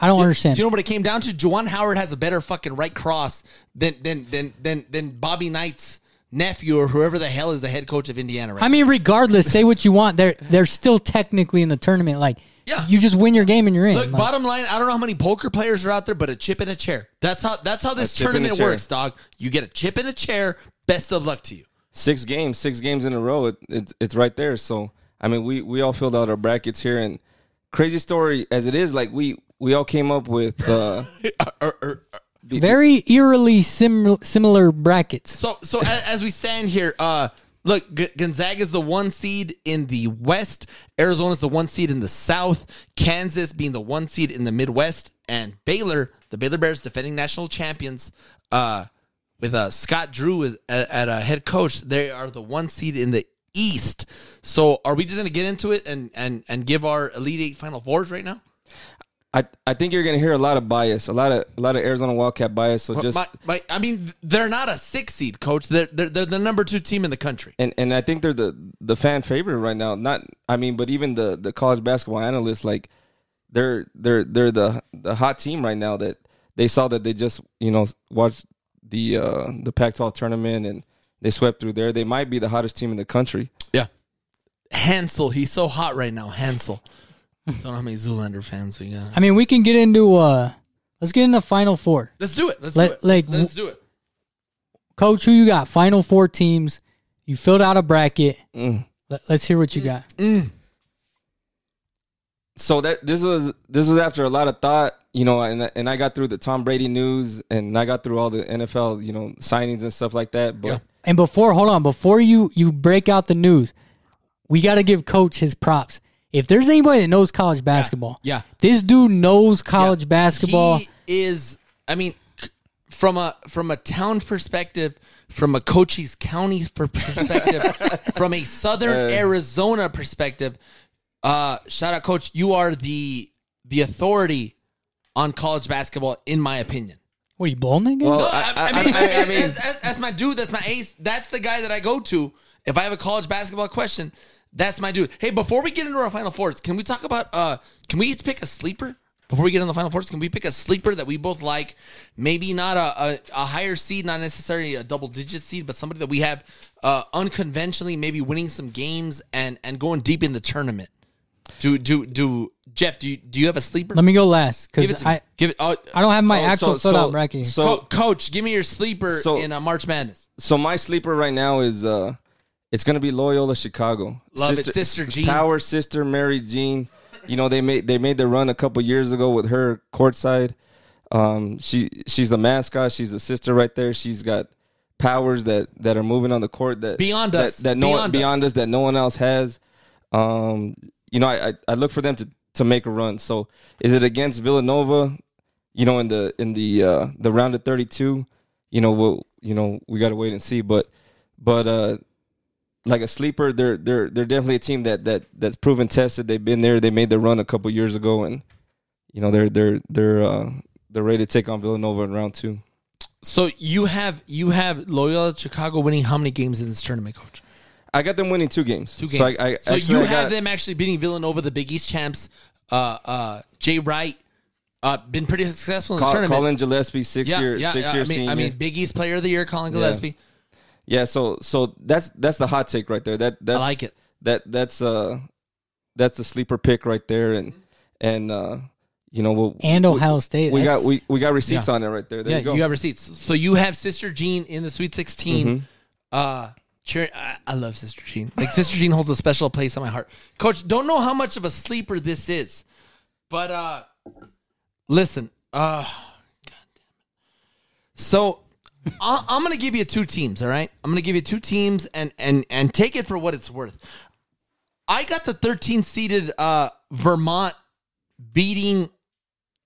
I don't understand. Do you know what it came down to? Juwan Howard has a better fucking right cross than than than than than Bobby Knight's nephew or whoever the hell is the head coach of Indiana right I mean, regardless, say what you want. They're they're still technically in the tournament. Like, Yeah. you just win your game and you're in. Look, Like, bottom line, I don't know how many poker players are out there, but a chip in a chair. That's how that's how this chip in a tournament works, dog. You get a chip in a chair. Best of luck to you. six games, six games in a row. It, it's it's right there. So I mean, we we all filled out our brackets here, and crazy story as it is, like we we all came up with. uh Or- or- or- very eerily sim- similar brackets. so so as, as we stand here, uh, look, G- Gonzaga is the one seed in the West. Arizona is the one seed in the South. Kansas being the one seed in the Midwest, and Baylor, the Baylor Bears, defending national champions. Uh, with uh, Scott Drew as, at, at a head coach, they are the one seed in the East. So, are we just going to get into it and and and give our Elite Eight Final Fours right now? I I think you're gonna hear a lot of bias, a lot of a lot of Arizona Wildcat bias. So just my, my, I mean, they're not a six seed, coach. They're, they're they're the number two team in the country. and and I think they're the the fan favorite right now. Not I mean, but even the the college basketball analysts like they're they're they're the the hot team right now that they saw that they just you know watched the uh the Pac-12 tournament and they swept through there. They might be the hottest team in the country. Yeah. Hansel, he's so hot right now. Hansel. Don't know how many Zoolander fans we got. I mean, we can get into uh, let's get into Final Four. Let's do it. Let's Let- do it. like, Let's do it. Coach, who you got? Final Four teams. You filled out a bracket. Mm. Let, us hear what you got. so that this was this was after a lot of thought, you know, and and I got through the Tom Brady news and I got through all the NFL, you know, signings and stuff like that. But Yeah. And before, hold on, before you you break out the news, we got to give Coach his props. If there's anybody that knows college basketball, Yeah. this dude knows college basketball. He is. I mean, from a from a town perspective, from a Cochise County perspective, from a Southern Arizona perspective, uh, shout out, Coach. You are the the authority on college basketball, in my opinion. what are you blowing that game? Well, No, I- I, I, I- mean, I- I mean- that's, that's- that's my dude. That's my ace. That's the guy that I go to if I have a college basketball question. That's my dude. Hey, before we get into our final fours, can we talk about? uh Can we each pick a sleeper before we get into the final fours? Can we pick a sleeper that we both like? Maybe not a a, a higher seed, not necessarily a double digit seed, but somebody that we have uh unconventionally, maybe winning some games and and going deep in the tournament. Do do do Jeff? Do you do you have a sleeper? Let me go last Give it because to me. I Give it. Oh, I don't have my Oh, actual so- fill out so- bracket. so- Co- Coach, give me your sleeper So- in uh, March Madness. So my sleeper right now is uh it's gonna be Loyola Chicago. Love it, Sister Jean. Power sister Mary Jean. You know, they made they made the run a couple years ago with her courtside. Um, she she's the mascot. She's the sister right there. She's got powers that that are moving on the court that Beyond us. that no one Beyond us. beyond us that no one else has. Um, you know, I, I I look for them to to make a run. So is it against Villanova? You know, in the in the uh, the round of thirty two. You know, we'll you know we got to wait and see. But but uh, like a sleeper, they're they're they're definitely a team that that that's proven tested. They've been there. They made the run a couple years ago, and you know they're they're they're uh, they're ready to take on Villanova in round two. So you have you have Loyola Chicago winning how many games in this tournament, coach? I got them winning two games. Two So, games. I, I, So, you I have got- them actually beating Villanova, the Big East champs. Uh, uh, Jay Wright, uh, been pretty successful in the tournament. Collin Gillespie, six yeah, year, yeah, six yeah. year I mean, senior. I mean, Big East Player of the Year, Collin Gillespie. yeah, so so that's that's the hot take right there. That that's, I like it. That that's uh that's the sleeper pick right there, and and uh you know we'll, And Ohio State. we got we, we got receipts Yeah. on it right there. There yeah, you go. you have receipts. So you have Sister Jean in the Sweet 16. Mhm. Uh, cheer, I, I love Sister Jean. Like Sister Jean holds a special place in my heart. Coach, don't know how much of a sleeper this is, but uh, listen. Uh, God damn it. So I'm gonna give you two teams. All right, I'm gonna give you two teams, and and and take it for what it's worth. I got the 13 seeded uh, Vermont beating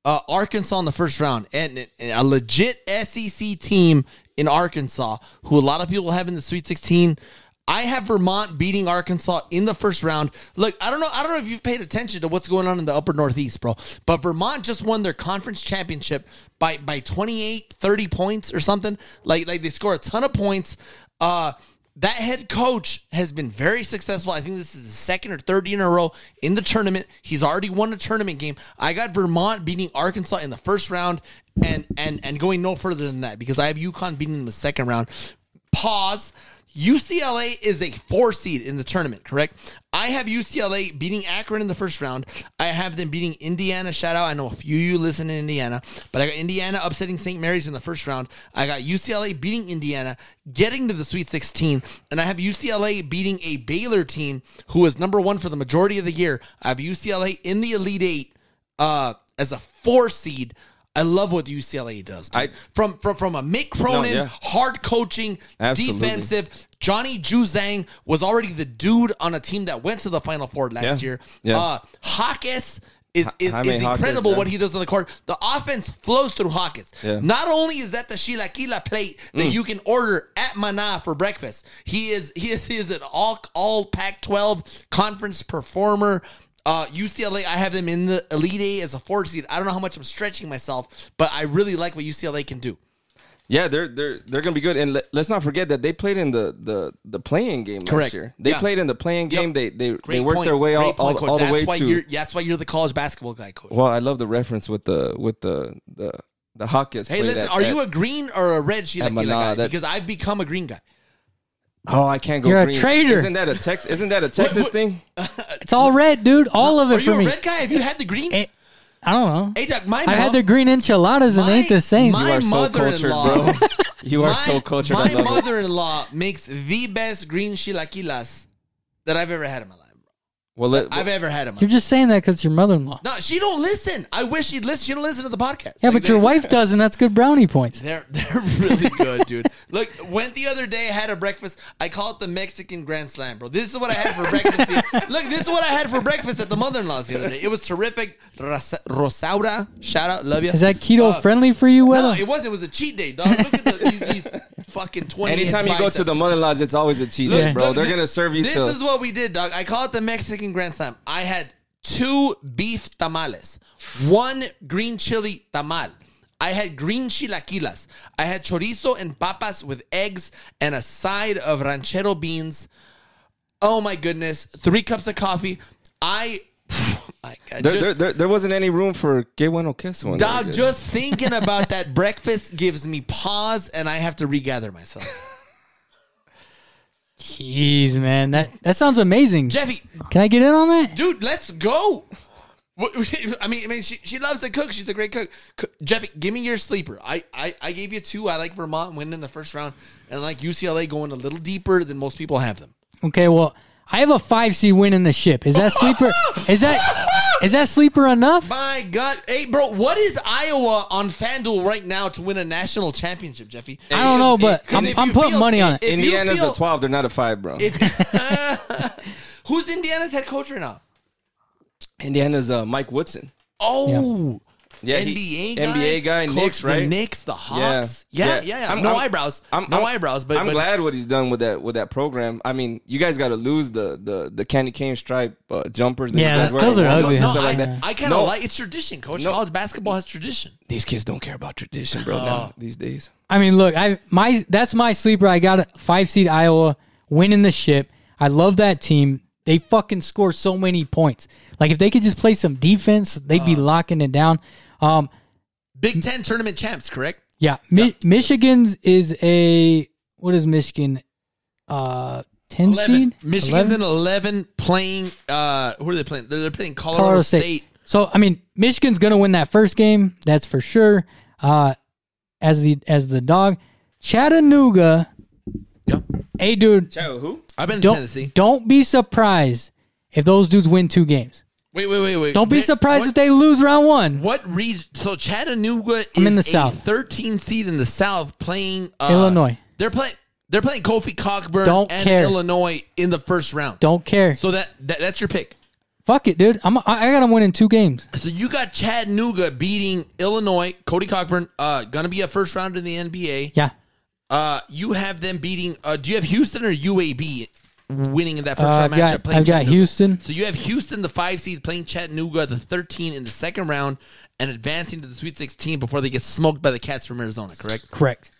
uh, Arkansas in the first round, and, and a legit SEC team in Arkansas, who a lot of people have in the Sweet 16. I have Vermont beating Arkansas in the first round. Look, I don't know. I don't know if you've paid attention to what's going on in the upper Northeast, bro. But Vermont just won their conference championship by by 28, 30 points or something. Like like they score a ton of points. Uh that head coach has been very successful. I think this is the second or third in a row in the tournament. He's already won a tournament game. I got Vermont beating Arkansas in the first round and and and going no further than that because I have UConn beating in the second round. Pause. UCLA is a four seed in the tournament, correct? I have UCLA beating Akron in the first round. I have them beating Indiana. Shout out. I know a few of you listen in Indiana, but I got Indiana upsetting St. Mary's in the first round. I got UCLA beating Indiana, getting to the Sweet 16, and I have UCLA beating a Baylor team who was number one for the majority of the year. I have UCLA in the Elite Eight uh, as a four seed. I love what UCLA does. I- from, from from a Mick Cronin, yeah. hard coaching, Absolutely. defensive. Johnny Juzang was already the dude on a team that went to the Final Four last Yeah. year. Yeah. Uh, Jaquez is is, Jaime is incredible yeah. what he does on the court. The offense flows through Jaquez. Yeah. Not only is that the Shilaquila plate that you can order at Mana for breakfast, he is he is he is an all all Pac-12 conference performer. Uh, UCLA, I have them in the Elite Eight as a four seed. I don't know how much I'm stretching myself, but I really like what UCLA can do. Yeah, they're they're they're gonna be good, and let, us not forget that they played in the the the play-in game Correct. last year. They Yeah. playing in the playing Yep. game. They they Great they worked point. their way all, all, point, Coach. all the way why to. You're, that's why you're the college basketball guy, coach. Well, I love the reference with the with the the the Hawkins. hey, listen, at- are you a green or a red Sheila Mana, guy? Because I've become a green guy. Oh, I can't go. You're a green. traitor. Isn't that a Tex? Isn't that a Texas what- thing? It's all red, dude. All of it Are it you for a red guy? Have you had the green? Eh, I don't know. hey, Doc, my I've had the green enchiladas and they ain't the same. my You are so cultured, bro. You are my, so cultured. My I love it. mother-in-law makes the best green chilaquilas that I've ever had in my life. Bro. Well, let, I've ever had in my You're just saying that because your mother-in-law. No, she don't listen. I wish she'd listen. She don't listen to the podcast. Yeah, Like, but your they- wife does, and that's good brownie points. They're they're really good, dude. Look, went the other day, had a breakfast. I call it the Mexican Grand Slam, bro. This is what I had for breakfast. the- Look, this is what I had for breakfast at the mother-in-law's the other day. It was terrific. Ros- Rosaura, shout out, love you. Is that keto Uh, friendly for you, No, Weather? it wasn't. It was a cheat day, dog. Look at the, these, these fucking twenty. anytime you go to the mother-in-laws, it's always a cheat day, bro. look, They're thi- gonna serve you This to. is what we did, dog. I call it the Mexican Grand Slam. I had two beef tamales, one green chili tamal. I had green chilaquilas. I had chorizo and papas with eggs and a side of ranchero beans. Oh my goodness! Three cups of coffee. I, my God, there, just- there, there, there wasn't any room for que bueno in there, dog. Just thinking about that breakfast gives me pause, and I have to regather myself. Jeez, man, that that sounds amazing. Jeffy, Can I get in on that? dude, let's go. I mean, I mean, she, she loves to cook. She's a great cook. Co- Jeffy, give me your sleeper. I, I, I gave you two. I like Vermont winning in the first round, and I like UCLA going a little deeper than most people have them. Okay, well, I have a five C win in the ship. Is that sleeper? Is that Is that sleeper enough? My God, hey, bro, what is Iowa on FanDuel right now to win a national championship, Jeffy? I don't know, but Because I'm, I'm putting feel- money on it. if you Indiana's feel- a 12. They're not a 5, bro. Who's Indiana's head coach right now? Indiana's uh, Mike Woodson. Oh, Yeah, NBA he- guy, NBA guy, Coach Knicks, The right? Knicks, the Hawks. Yeah, yeah, yeah. I'm- no I'm- eyebrows. I'm- no I'm- eyebrows. But I'm but glad what he's done with that with that program. I mean, you guys got to lose the the the candy cane stripe uh, jumpers. that you Yeah, guys wear those are ugly, and stuff No, like I. I kind of No. like it's tradition, coach. No. College basketball has tradition. These kids don't care about tradition, bro. Oh. Now these days. I mean, look, I my that's my sleeper. I got a five seed Iowa winning the ship. I love that team. They fucking score so many points. Like if they could just play some defense, they'd Uh. be locking it down. Um, Big Ten tournament champs, correct? yeah, Mi- Michigan's is a what is Michigan? Uh, ten seed. Michigan's 11? in eleven playing. Uh, who are they playing? They're, they're playing Colorado, Colorado State. State. So I mean, Michigan's gonna win that first game. That's for sure. Uh, as the as the dog, Chattanooga. Yep. Hey, dude, Chow, who? I've been to don't Tennessee. don't be surprised if those dudes win two games. Wait, wait, wait, wait. Don't be surprised what, if they lose round one. What region? So Chattanooga is I'm in the a South. 13 seed in the South, playing uh, Illinois. They're playing. They're playing Kofi Cockburn Don't and care. Illinois in the first round. Don't care. So that, that that's your pick. Fuck it, dude. I'm I, I got to win in two games. So you got Chattanooga beating Illinois. Cody Cockburn, uh, gonna be a first round in the NBA. Yeah. Uh, you have them beating. Uh, do you have Houston or UAB winning in that first Uh, round I've matchup? got playing I've got Houston. So you have Houston, the five seed, playing Chattanooga, the 13 in the second round, and advancing to the Sweet 16 before they get smoked by the Cats from Arizona. Correct. Correct.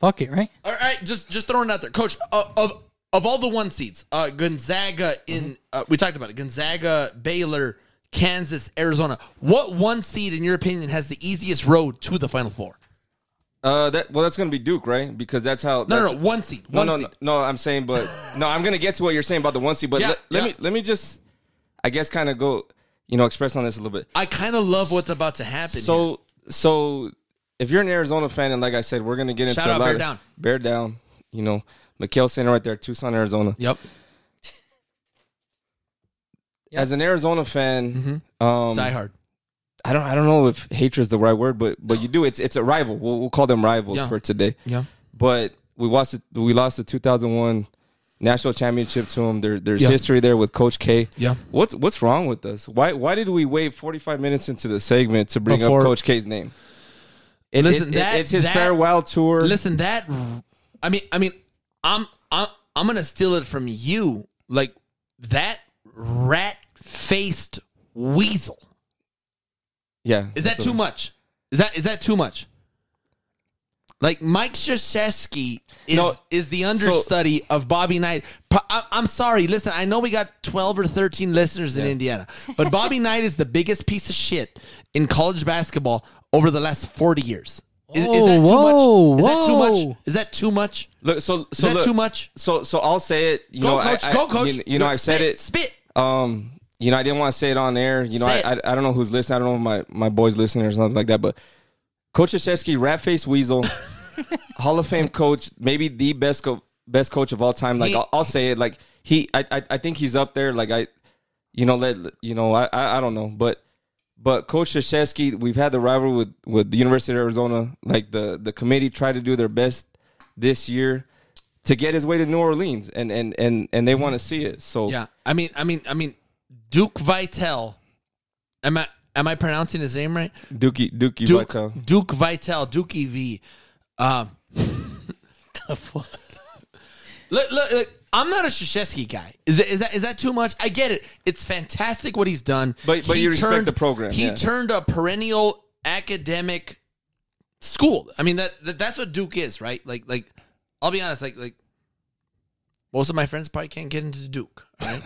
Fuck it, right? All right, just just throwing it out there, Coach. Uh, of of all the one seeds, uh, Gonzaga in uh, we talked about it. Gonzaga, Baylor, Kansas, Arizona. What one seed, in your opinion, has the easiest road to the Final Four? Uh, that well, that's gonna be Duke, right? Because that's how. No, no, that's- no, one seed. One no, seed. no, no. I'm saying, but no, I'm gonna get to what you're saying about the one seed. But Yeah, let, let yeah. me let me just, I guess, kind of go, you know, express on this a little bit. I kind of love what's about to happen. here. So, so if you're an Arizona fan, and like I said, we're gonna get into Shout a lot Bear of- Down. bear down. You know, McKale Center right there, Tucson, Arizona. yep, As an Arizona fan, um, Mm-hmm. die hard. I don't, I don't know if hatred is the right word, but but you do. It's it's a rival. We'll, we'll call them rivals Yeah. for today. Yeah, But we lost it. We lost the 2001 national championship to them. There, there's Yeah. history there with Coach K. Yeah. What's what's wrong with us? Why why did we wait 45 minutes into the segment to bring Before- up Coach K's name? It- Listen, it- that- it's his that- farewell tour. Listen, that I mean, I mean, I'm I'm I'm gonna steal it from you. Like that rat faced weasel. Yeah, Is that that's too what- much? Is that is that too much? Like Mike Krzyzewski is No, is the understudy of Bobby Knight. Pro- I, I'm sorry. Listen, I know we got 12 or 13 listeners in Yeah. Indiana, but Bobby Knight is the biggest piece of shit in college basketball over the last 40 years. Is, is that too Whoa, much? Is that too whoa. much? Is that too much? Look, so Is so that look, too much? So so I'll say it. You Go, know, coach. I, I- go, coach. You, you know, Go, I said spit, it. Spit. Um, you know, I didn't want to say it on air. You know, I, I. I don't know who's listening. I don't know if my my boys listening or something like that. But Coach Krzyzewski, rat face weasel, Hall of Fame coach, maybe the best co- best coach of all time. Like He- I'll, I'll say it. Like he, I, I I think he's up there. Like I, you know, let you know, I I, I don't know, but. But Coach Krzyzewski, we've had the rivalry with, with the University of Arizona. Like the, the committee tried to do their best this year to get his way to New Orleans, and and and, and they want to see it. So Yeah, I mean, I mean, I mean, Duke Vitel. Am I am I pronouncing his name right? Dookie Dookie Duke Vitale. Duke Vitel, Dookie V. Um, look, look, look, I'm not a Krzyzewski guy. Is that, is that is that too much? I get it. It's fantastic what he's done. But- but He you respect the program, He yeah. turned a perennial academic school. I mean that, that that's what Duke is, right? Like like I'll be honest, like like most of my friends probably can't get into Duke. Right?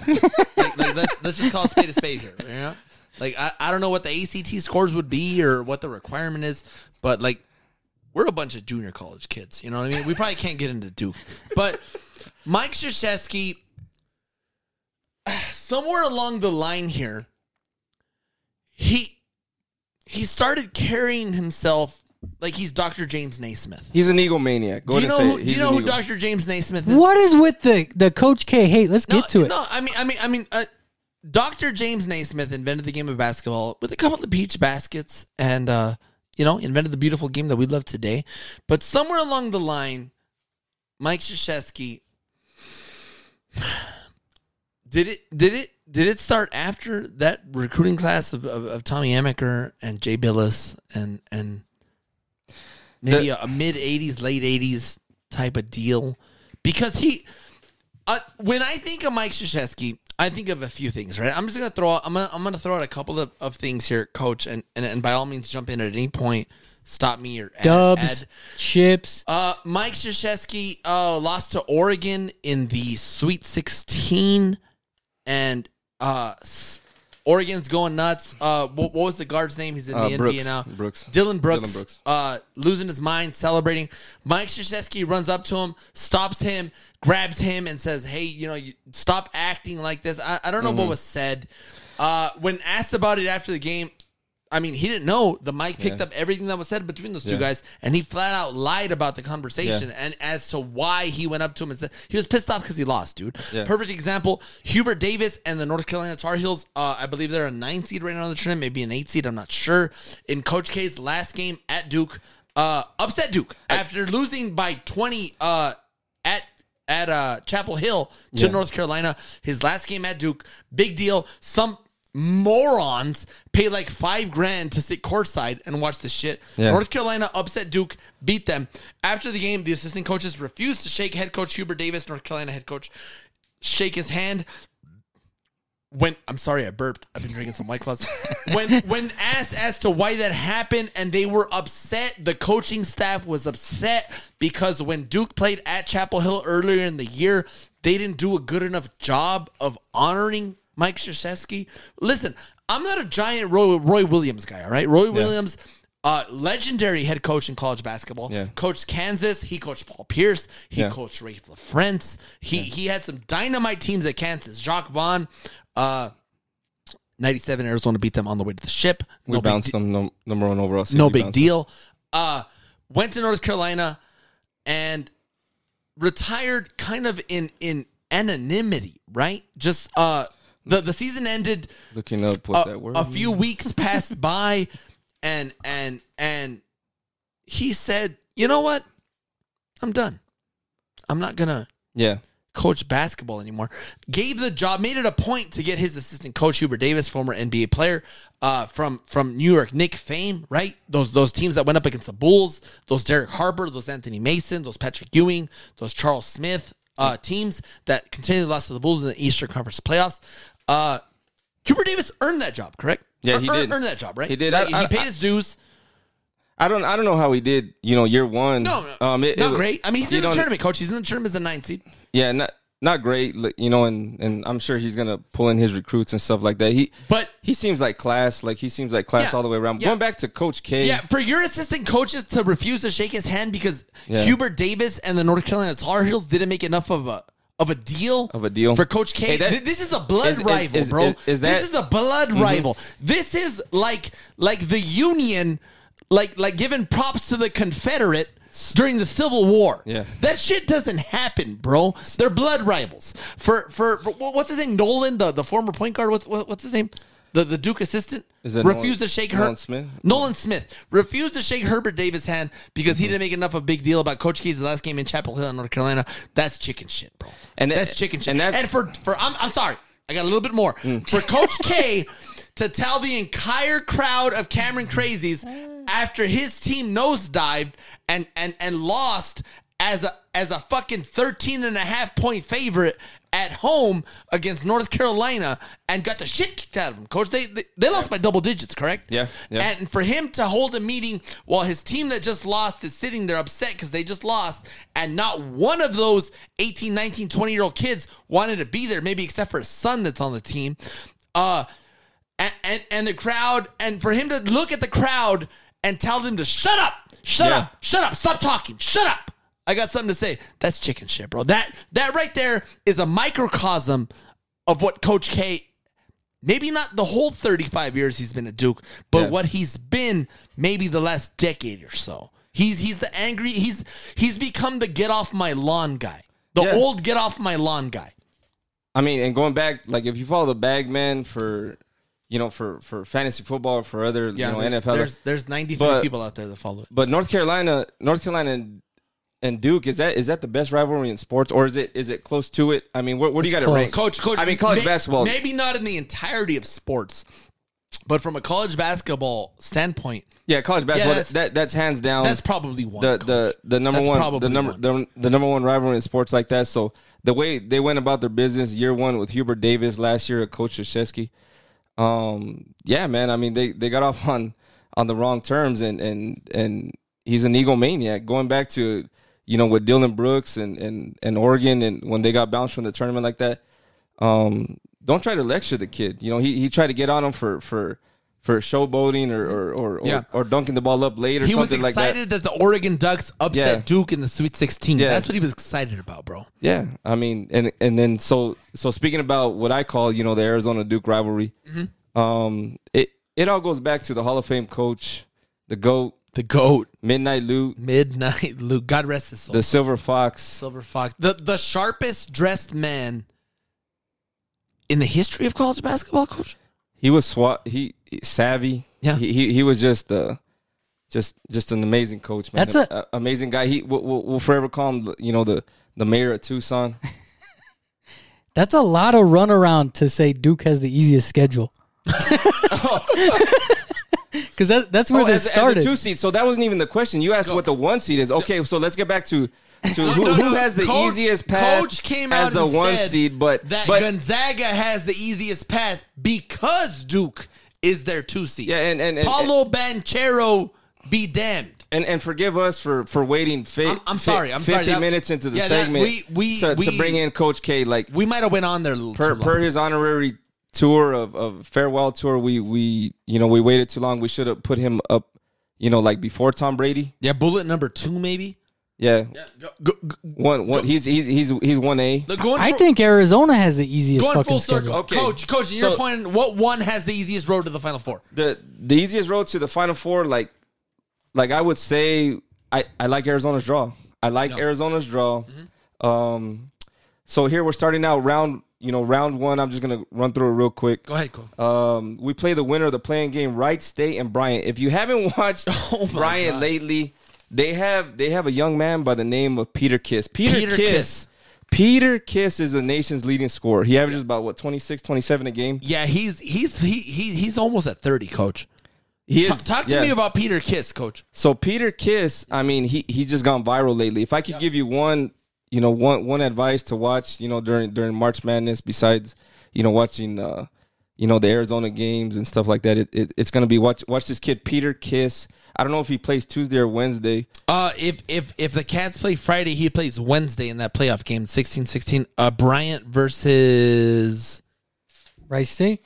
like, like let's let's just call a spade a spade here. You know? Like I, I don't know what the ACT scores would be or what the requirement is, but like we're a bunch of junior college kids. You know what I mean? We probably can't get into Duke, but Mike Krzyzewski, somewhere along the line here, he he started carrying himself like he's Dr. James Naismith. He's an egomaniac. Go Do you know say who, do you know who Dr. James Naismith is? What is with the the Coach K hate? Let's No, get to it. No, I mean, I mean, I mean, uh, Dr. James Naismith invented the game of basketball with a couple of peach baskets and, uh, you know, invented the beautiful game that we love today. But somewhere along the line, Mike Krzyzewski did it did it did it start after that recruiting class of, of, of Tommy Amaker and Jay Bilas and and maybe The- a, a mid '80s, late '80s type of deal? Because he, uh, when I think of Mike Krzyzewski, I think of a few things. Right, I'm just gonna throw out, I'm gonna I'm gonna throw out a couple of, of things here, Coach, and, and and by all means jump in at any point, stop me or add- Dubs, add. chips. Uh, Mike Krzyzewski uh, lost to Oregon in the Sweet 16, and uh, Oregon's going nuts. Uh, what, what was the guard's name? He's in Uh, the Brooks. NBA now. Brooks. Dillon Brooks. Dillon Brooks. Uh, losing his mind, celebrating. Mike Krzyzewski runs up to him, stops him, grabs him, and says, "Hey, you know, you, stop acting like this." I, I don't know what Mm-hmm. was said. Uh, when asked about it after the game, I mean, he didn't know. The mic picked Yeah. up everything that was said between those two Yeah. guys, and he flat out lied about the conversation Yeah. and as to why he went up to him and said he was pissed off because he lost, dude. Perfect example: Hubert Davis and the North Carolina Tar Heels. Uh, I believe they're a nine seed right now in the tournament, maybe an eight seed. I'm not sure. In Coach K's last game at Duke, uh, upset Duke after losing by 20 uh, at at uh, Chapel Hill to. North Carolina. His last game at Duke, big deal. Some morons pay like five grand to sit courtside and watch this shit. Yeah. North Carolina upset Duke, beat them. After the game, the assistant coaches refused to shake head coach Hubert Davis, North Carolina head coach, shake his hand. When I'm sorry, I burped. I've been drinking some White Claws. when when asked as to why that happened, and they were upset, the coaching staff was upset because when Duke played at Chapel Hill earlier in the year, they didn't do a good enough job of honoring Mike Krzyzewski. Listen, I'm not a giant Roy, Roy Williams guy. All right, Roy Williams. Uh, legendary head coach in college basketball. Yeah. Coached Kansas. He coached Paul Pierce. He Yeah. coached Raef LaFrentz. He he had some dynamite teams at Kansas. Jacques Vaughn, uh, 97 Arizona beat them on the way to the ship. We No bounced de- them no, number one overall. no big deal. Uh, went to North Carolina and retired kind of in in anonymity, right? Just uh the the season ended. Looking up what a, that word. a few weeks passed by and and and he said, "You know what? I'm done. I'm not going to Yeah. coach basketball anymore. Gave the job, made it a point to get his assistant coach Hubert Davis, former NBA player uh, from from New York Knick fame, right? Those those teams that went up against the Bulls, those Derek Harper, those Anthony Mason, those Patrick Ewing, those Charles Smith uh, teams that continually lost to the Bulls in the Eastern Conference playoffs. Uh, Hubert Davis earned that job, correct? Yeah, he earn- did. Earned that job, right? He did. Like, I- I- he paid his dues. I don't. I don't know how he did. You know, year one. No, no, um, it, not it- great. I mean, he's in the tournament, coach. He's in the tournament as a nine seed. Yeah, not not great. You know, and and I'm sure he's gonna pull in his recruits and stuff like that. He But he seems like class. Like he seems like class Yeah. all the way around. Yeah. Going back to Coach K. Yeah, for your assistant coaches to refuse to shake his hand because Yeah. Hubert Davis and the North Carolina Tar Heels didn't make enough of a of a deal Of a deal. for Coach K. Hey, that- this is a blood is- rival, is- bro. is- is that- Mm-hmm. this is a blood rival. This is like like the Union, like like giving props to the Confederate during the Civil War. Yeah. that shit doesn't happen, bro. They're blood rivals. For for, for what's his name? Nolan, the, the former point guard. What's what, what's his name? The the Duke assistant Is it refused Nolan- to shake Nolan her. Smith? Nolan Smith refused to shake Herbert Davis' hand because he didn't make enough of a big deal about Coach K's last game in Chapel Hill, North Carolina. That's chicken shit, bro. And that's that- chicken shit. and And, for for I'm, I'm sorry, I got a little bit more mm. for Coach K to tell the entire crowd of Cameron Crazies after his team nosedived and and and lost as a as a fucking 13 and a half point favorite at home against North Carolina and got the shit kicked out of them. Coach, they they, they lost by double digits, correct? Yeah, yeah. And for him to hold a meeting while his team that just lost is sitting there upset because they just lost, and not one of those 18, 19, 20 year old kids wanted to be there, maybe except for his son that's on the team. Uh, and, and, and the crowd, and for him to look at the crowd and tell them to shut up, shut Yeah. up, shut up, stop talking, shut up. I got something to say. That's chicken shit, bro. That that right there is a microcosm of what Coach K maybe not the whole 35 years he's been at Duke, but Yeah. what he's been maybe the last decade or so. He's he's the angry he's he's become the get off my lawn guy. The Yeah. old get off my lawn guy. I mean, and going back, like if you follow the Bagman for, you know, for for fantasy football or for other, Yeah, you know, there's, NFL, there's there's 93 But- people out there that follow it. but North Carolina, North Carolina, and, and Duke is that is that the best rivalry in sports, or is it is it close to it? I mean, where, where do you got to rank? Coach, coach. I mean, college may- basketball. Maybe not in the entirety of sports, but from a college basketball standpoint, Yeah, college basketball. that's- that that's hands down. that's probably one. the the the number That's one probably the number one. the, the number one rivalry in sports like that. So the way they went about their business, year one with Hubert Davis, last year at Coach Krzyzewski, um, yeah, man. I mean, they they got off on on the wrong terms, and and and he's an egomaniac. Going back to you know with Dillon Brooks and and and Oregon, and when they got bounced from the tournament like that, um, don't try to lecture the kid. You know, he he tried to get on him for for. For showboating or or, or, Yeah. or or dunking the ball up late or he was something like that. excited that. the Oregon Ducks upset Yeah. Duke in the Sweet 16. Yeah. That's what he was excited about, bro. Yeah, I mean, and and then so so speaking about what I call you know the Arizona Duke rivalry, um, it it all goes back to the Hall of Fame coach, the goat, The goat, Midnight Lute, midnight Lute. God rest his soul. the Silver Fox. Silver Fox, the the sharpest dressed man in the history of college basketball, coach. He was swat. He savvy. Yeah. he he, he was just uh just just an amazing coach, man. That's a- A- amazing guy. He we'll, we'll, we'll forever call him, you know, the the mayor of Tucson. That's a lot of runaround to say Duke has the easiest schedule. Because that, that's where Oh, this as, started. as a two seed. So that wasn't even the question. You asked what the one seed is. Okay, so let's get back to to who, No, who has the Coach- easiest path Coach came as out the one seed, but that but Gonzaga has the easiest path because Duke is their two seed. yeah, and and and, Paolo Banchero be damned. and and forgive us for for waiting. Fi- I'm- I'm sorry, I'm fifty sorry. That- minutes into the yeah, that- segment we- we- to, to we- bring in Coach K. Like We might have went on there a little per per his honorary tour of, of farewell tour, we we you know we waited too long. We should have put him up, you know, like before Tom Brady. yeah, bullet number two maybe. Yeah, Go, go, go, one one. He's he's he's he's one A. look, I think Arizona has the easiest going fucking full schedule. circle. Okay. Coach, coach, you're So- pointing. What one has the easiest road to the final four? the the easiest road to the final four like like i would say i i like arizona's draw i like arizona's draw Mm-hmm. um so here we're starting out round you know round one i'm just gonna run through it real quick Go ahead, coach. um we play the winner of the play-in game Wright state and bryant if you haven't watched Oh bryant God. lately they have they have a young man by the name of peter kiss peter, Peter kiss, Kiss. peter kiss is the nation's leading scorer he averages about what 26 27 a game Yeah, he's he's he, he he's almost at thirty, coach. he Ta- is- talk to yeah. me about Peter Kiss, coach. So Peter Kiss, I mean, he he just gone viral lately. If I could give you one, you know, one one advice to watch, you know, during during March Madness, besides, you know, watching, uh, you know, the Arizona games and stuff like that, it, it it's gonna be watch watch this kid Peter Kiss. I don't know if he plays Tuesday or Wednesday. Uh, if if if the Cats play Friday, he plays Wednesday in that playoff game, 16-16. Uh, Bryant versus Wright State?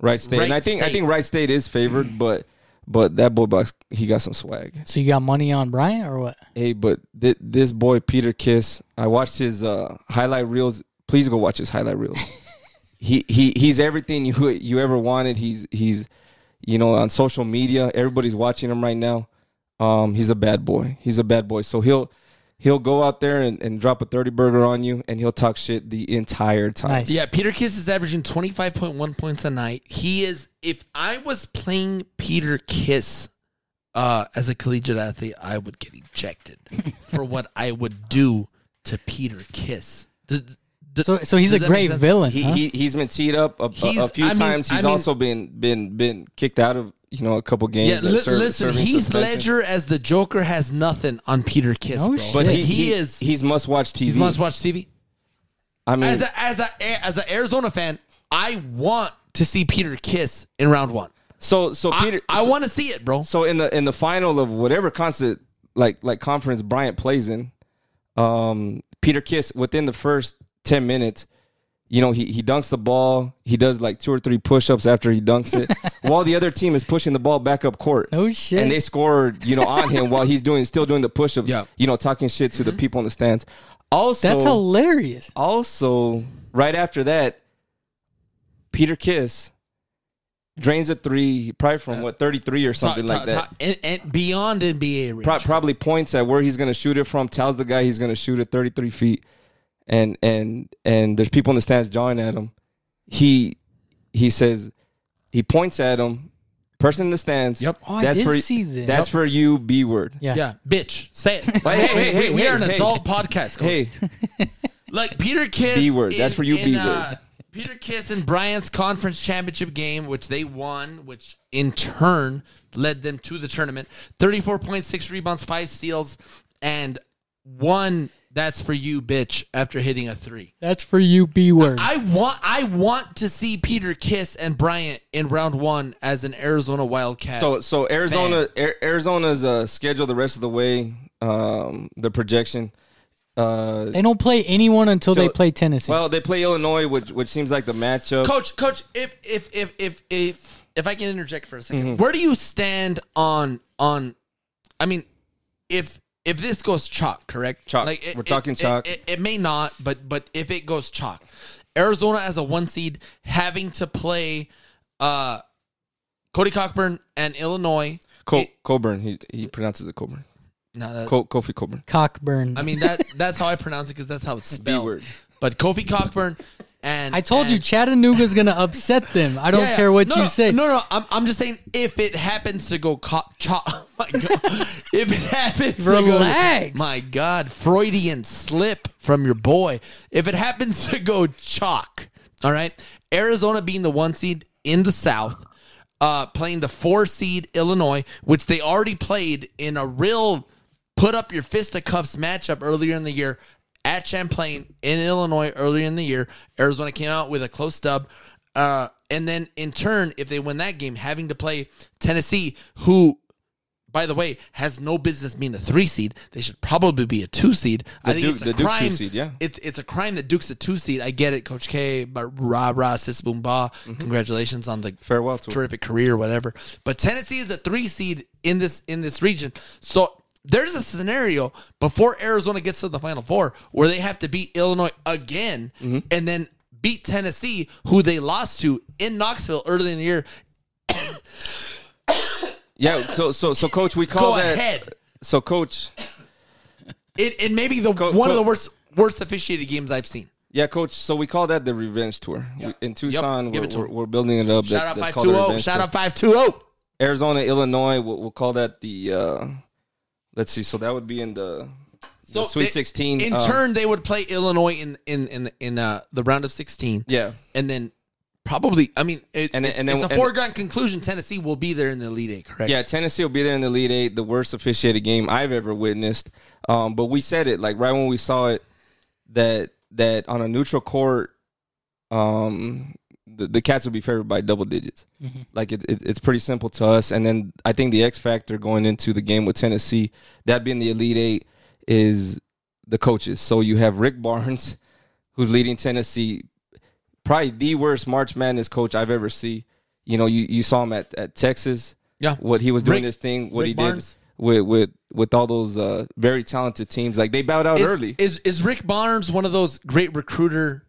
Wright State, and I think I think Wright State is favored, but but that boy box he got some swag. So you got money on Bryant or what? Hey, but th- this boy Peter Kiss, I watched his uh, highlight reels. Please go watch his highlight reels. he he he's everything you you ever wanted. He's he's you know on social media. Everybody's watching him right now. Um, he's a bad boy. He's a bad boy. So he'll he'll go out there and, and drop a thirty burger on you, and he'll talk shit the entire time. Nice. yeah, Peter Kiss is averaging twenty five point one points a night. He is. If I was playing Peter Kiss, uh, as a collegiate athlete, I would get ejected for what I would do to Peter Kiss. D- d- So so he's a great villain. He, huh? he he's been teed up a, a- a, few I mean- times. I He's mean- also been been been kicked out of you know a couple games. Yeah, li- serve- listen, serving Heath. Ledger as the Joker has nothing on Peter Kiss, No bro. shit. But he, he, he is he's must watch TV. he's must watch TV. I mean, As a as a as an Arizona fan, I want to see Peter Kiss in round one. so so Peter. I, I so- want to see it, bro. So in the in the final of whatever concert like like conference Bryant plays in, um, Peter Kiss within the first ten minutes, you know he he dunks the ball. He does like two or three push ups after he dunks it, while the other team is pushing the ball back up court. Oh, shit. And they scored, you know, on him while he's doing still doing the push ups. Yeah. You know, talking shit to the mm-hmm. people in the stands. Also, That's hilarious. also right after that, Peter Kiss drains a three, probably from what thirty three or something like that. and, and beyond NBA range. Pro- probably points at where he's going to shoot it from, tells the guy he's going to shoot it 33 feet, and and and there's people in the stands jawing at him. He he says he points at him. Person in the stands. Yep. Oh, I that's did for see this. that's Yep. for you. B word. Yeah. Yeah, bitch, say it. Hey, hey, hey, we, we hey, are an hey. adult podcast. Coach. Hey, like Peter Kiss. B word. That's for you, in, B word. uh, Peter Kiss and Bryant's conference championship game, which they won, which in turn led them to the tournament. Thirty-four point six rebounds, five steals, and one. That's for you, bitch. After hitting a three. That's for you, B word. I want I want to see Peter Kiss and Bryant in round one as an Arizona Wildcat. So so Arizona Ar- Arizona's uh, schedule the rest of the way. Um, the projection. Uh, They don't play anyone until So- they play Tennessee. well, they play Illinois, which which seems like the matchup. coach, coach, if if if if if if I can interject for a 2nd Mm-hmm. where do you stand on on? I mean, if if this goes chalk, correct? Chalk. like We're talking chalk. It, it may not, but but if it goes chalk, Arizona as a one seed having to play uh Cody Cockburn and Illinois. Co- It- Coburn, he he pronounces it Coburn. no, that- Co- Kofi Coburn. Cockburn. I mean that that's how I pronounce it because that's how it's spelled. word. But Kofi Cockburn and I told you and- Chattanooga's gonna upset them. I don't Yeah, care what No, you say. No, no, I'm, I'm just saying if it happens to go co- cho- oh my god, if it happens Relax. to go, my god, Freudian slip from your boy. If it happens to go chalk, all right, Arizona being the one seed in the South, uh, playing the four seed Illinois, which they already played in a real put up your fisticuffs matchup earlier in the year at Champaign in Illinois earlier in the year. Arizona came out with a close dub. Uh, and then in turn, if they win that game, having to play Tennessee, who, by the way, has no business being a three seed. They should probably be a two seed. I think Duke- it's a the Duke's two crime. seed, yeah. It's it's a crime that Duke's a two seed. I get it, Coach K, but rah rah sis boom ba. Mm-hmm. Congratulations on the Farewell terrific career, whatever. But Tennessee is a three seed in this in this region. So there's a scenario before Arizona gets to the Final Four where they have to beat Illinois again Mm-hmm. and then beat Tennessee, who they lost to in Knoxville early in the year. Yeah. So so so coach, we call Go that. ahead. So coach, It, it may be the Co- one of the worst worst officiated games I've seen. yeah, coach. So we call that the revenge tour We- in Tucson. Give we're, we're, we're building it up. Shout that- out five two zero. revenge Shout tour. out five two oh. Arizona, Illinois. We'll, we'll call that the. uh Let's see. So that would be in the, the Sweet they- Sixteen. In uh, turn, they would play Illinois in in in in uh, the round of sixteen. Yeah. and then probably I mean it, And it's, and then- it's a foregone conclusion. Tennessee will be there in the Elite Eight, correct? Yeah, Tennessee will be there in the lead eight, the worst officiated game I've ever witnessed. Um, but we said it like right when we saw it that that on a neutral court, um, the, the Cats would be favored by double digits. Like it, it, it's pretty simple to us. And then I think the X factor going into the game with Tennessee, that being the Elite Eight, is the coaches. So you have Rick Barnes, who's leading Tennessee, probably the worst March Madness coach I've ever seen. You know, you, you saw him at, at Texas. Yeah. What he was doing Rick- this thing, what Rick he Barnes? did with with with all those uh, very talented teams. Like they bowed out Is, early. is is Rick Barnes one of those great recruiter?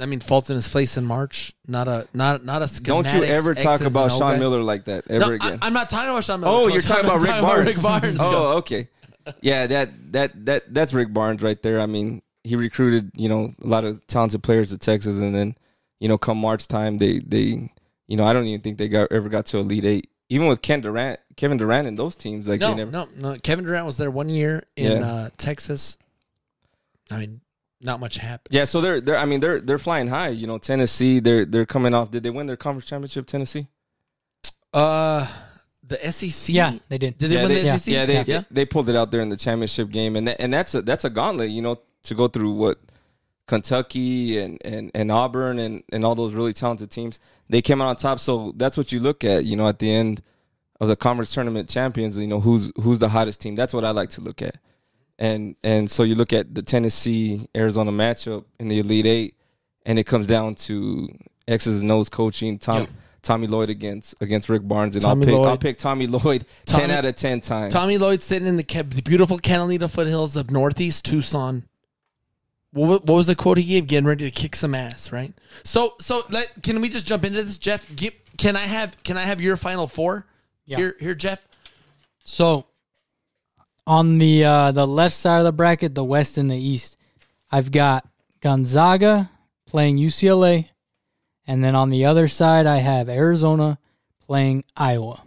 I mean, falls in his face in March. Not a not not a. Don't you ever talk X's about Sean. Miller like that ever No, again. I, am not talking about Sean Miller. oh, Coach. you're talking about Rick talking Barnes. Rick Barnes. oh, okay. Yeah, that that that that's Rick Barnes right there. I mean, he recruited you know a lot of talented players to Texas, and then you know come March time, they they you know I don't even think they got ever got to Elite Eight. Even with Ken Durant, Kevin Durant, and those teams, like no, they never. no, no. Kevin Durant was there one year in Yeah. uh, Texas. I mean, not much happened. Yeah, so they're they're I mean they're they're flying high. You know, Tennessee, they're they're coming off. Did they win their conference championship? Tennessee. Uh, the SEC. Yeah, they did. Did they yeah, win they, the SEC? Yeah, they, yeah. they pulled it out there in the championship game, and that, and that's a that's a gauntlet, you know, to go through what Kentucky and, and, and Auburn and, and all those really talented teams. They came out on top, so that's what you look at, you know, at the end of the conference tournament champions. You know, who's who's the hottest team? That's what I like to look at, and and so you look at the Tennessee Arizona matchup in the Elite Eight, and it comes down to X's and O's coaching. Tom. Yep. Tommy Lloyd against against Rick Barnes, and Tommy I'll pick Lloyd. I'll pick Tommy Lloyd Tommy- ten out of ten times. Tommy Lloyd sitting in the, the beautiful Catalina foothills of Northeast Tucson. What, what was the quote he gave? Getting ready to kick some ass, right? So, so let can we just jump into this, Jeff? Give, can I have can I have your final four? Yeah. Here, here, Jeff. So on the uh, the left side of the bracket, the West and the East, I've got Gonzaga playing UCLA. And then on the other side, I have Arizona playing Iowa.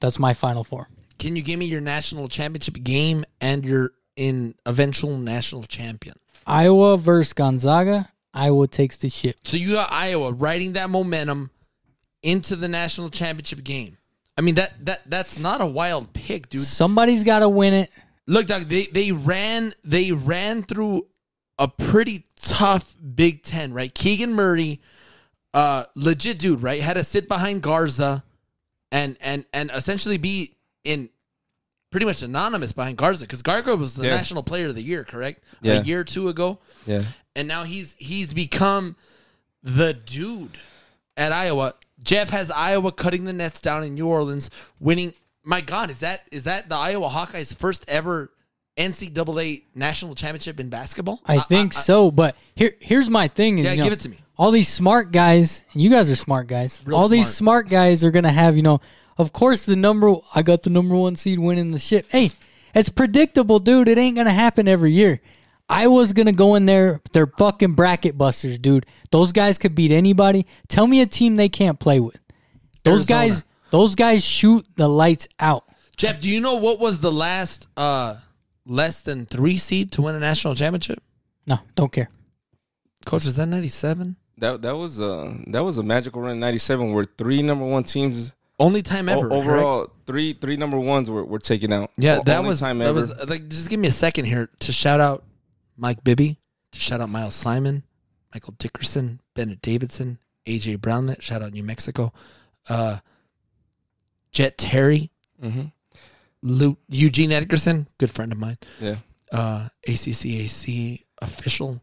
That's my final four. Can you give me your national championship game and your in eventual national champion? Iowa versus Gonzaga. Iowa takes the ship. So you got Iowa riding that momentum into the national championship game. I mean that that that's not a wild pick, dude. Somebody's got to win it. Look, Doug, they they ran they ran through a pretty tough Big Ten, right? Keegan Murray, uh, legit dude, right? Had to sit behind Garza, and and and essentially be in pretty much anonymous behind Garza because Garza was the Yeah. national player of the year, correct? Yeah. A year or two ago, Yeah. and now he's he's become the dude at Iowa. Jeff has Iowa cutting the nets down in New Orleans, winning. My God, is that is that the Iowa Hawkeyes' first ever NCAA national championship in basketball? I think so, but here here's my thing is Yeah, you know, give it to me. All these smart guys, and you guys are smart guys. Real all these smart. smart guys are gonna have, you know, of course the number I got the number one seed winning the shit. Hey, it's predictable, dude. It ain't gonna happen every year. I was gonna go in there, they're fucking bracket busters, dude. Those guys could beat anybody. Tell me a team they can't play with. Those Arizona. guys those guys shoot the lights out. Jeff, do you know what was the last uh, less than three seed to win a national championship? No, don't care. Coach, was that ninety seven? That that was a that was a magical run in '97 where three number one teams Only time ever. o- correct? overall three three number ones were, were taken out. Yeah, O- that only was time that ever. was like. Just give me a second here to shout out Mike Bibby, to shout out Miles Simon, Michael Dickerson, Bennett Davison, AJ Bramlett. Shout out New Mexico, uh, Jet Terry, Mhm. Lu Eugene Edgerson, good friend of mine, yeah. uh, ACCAC official.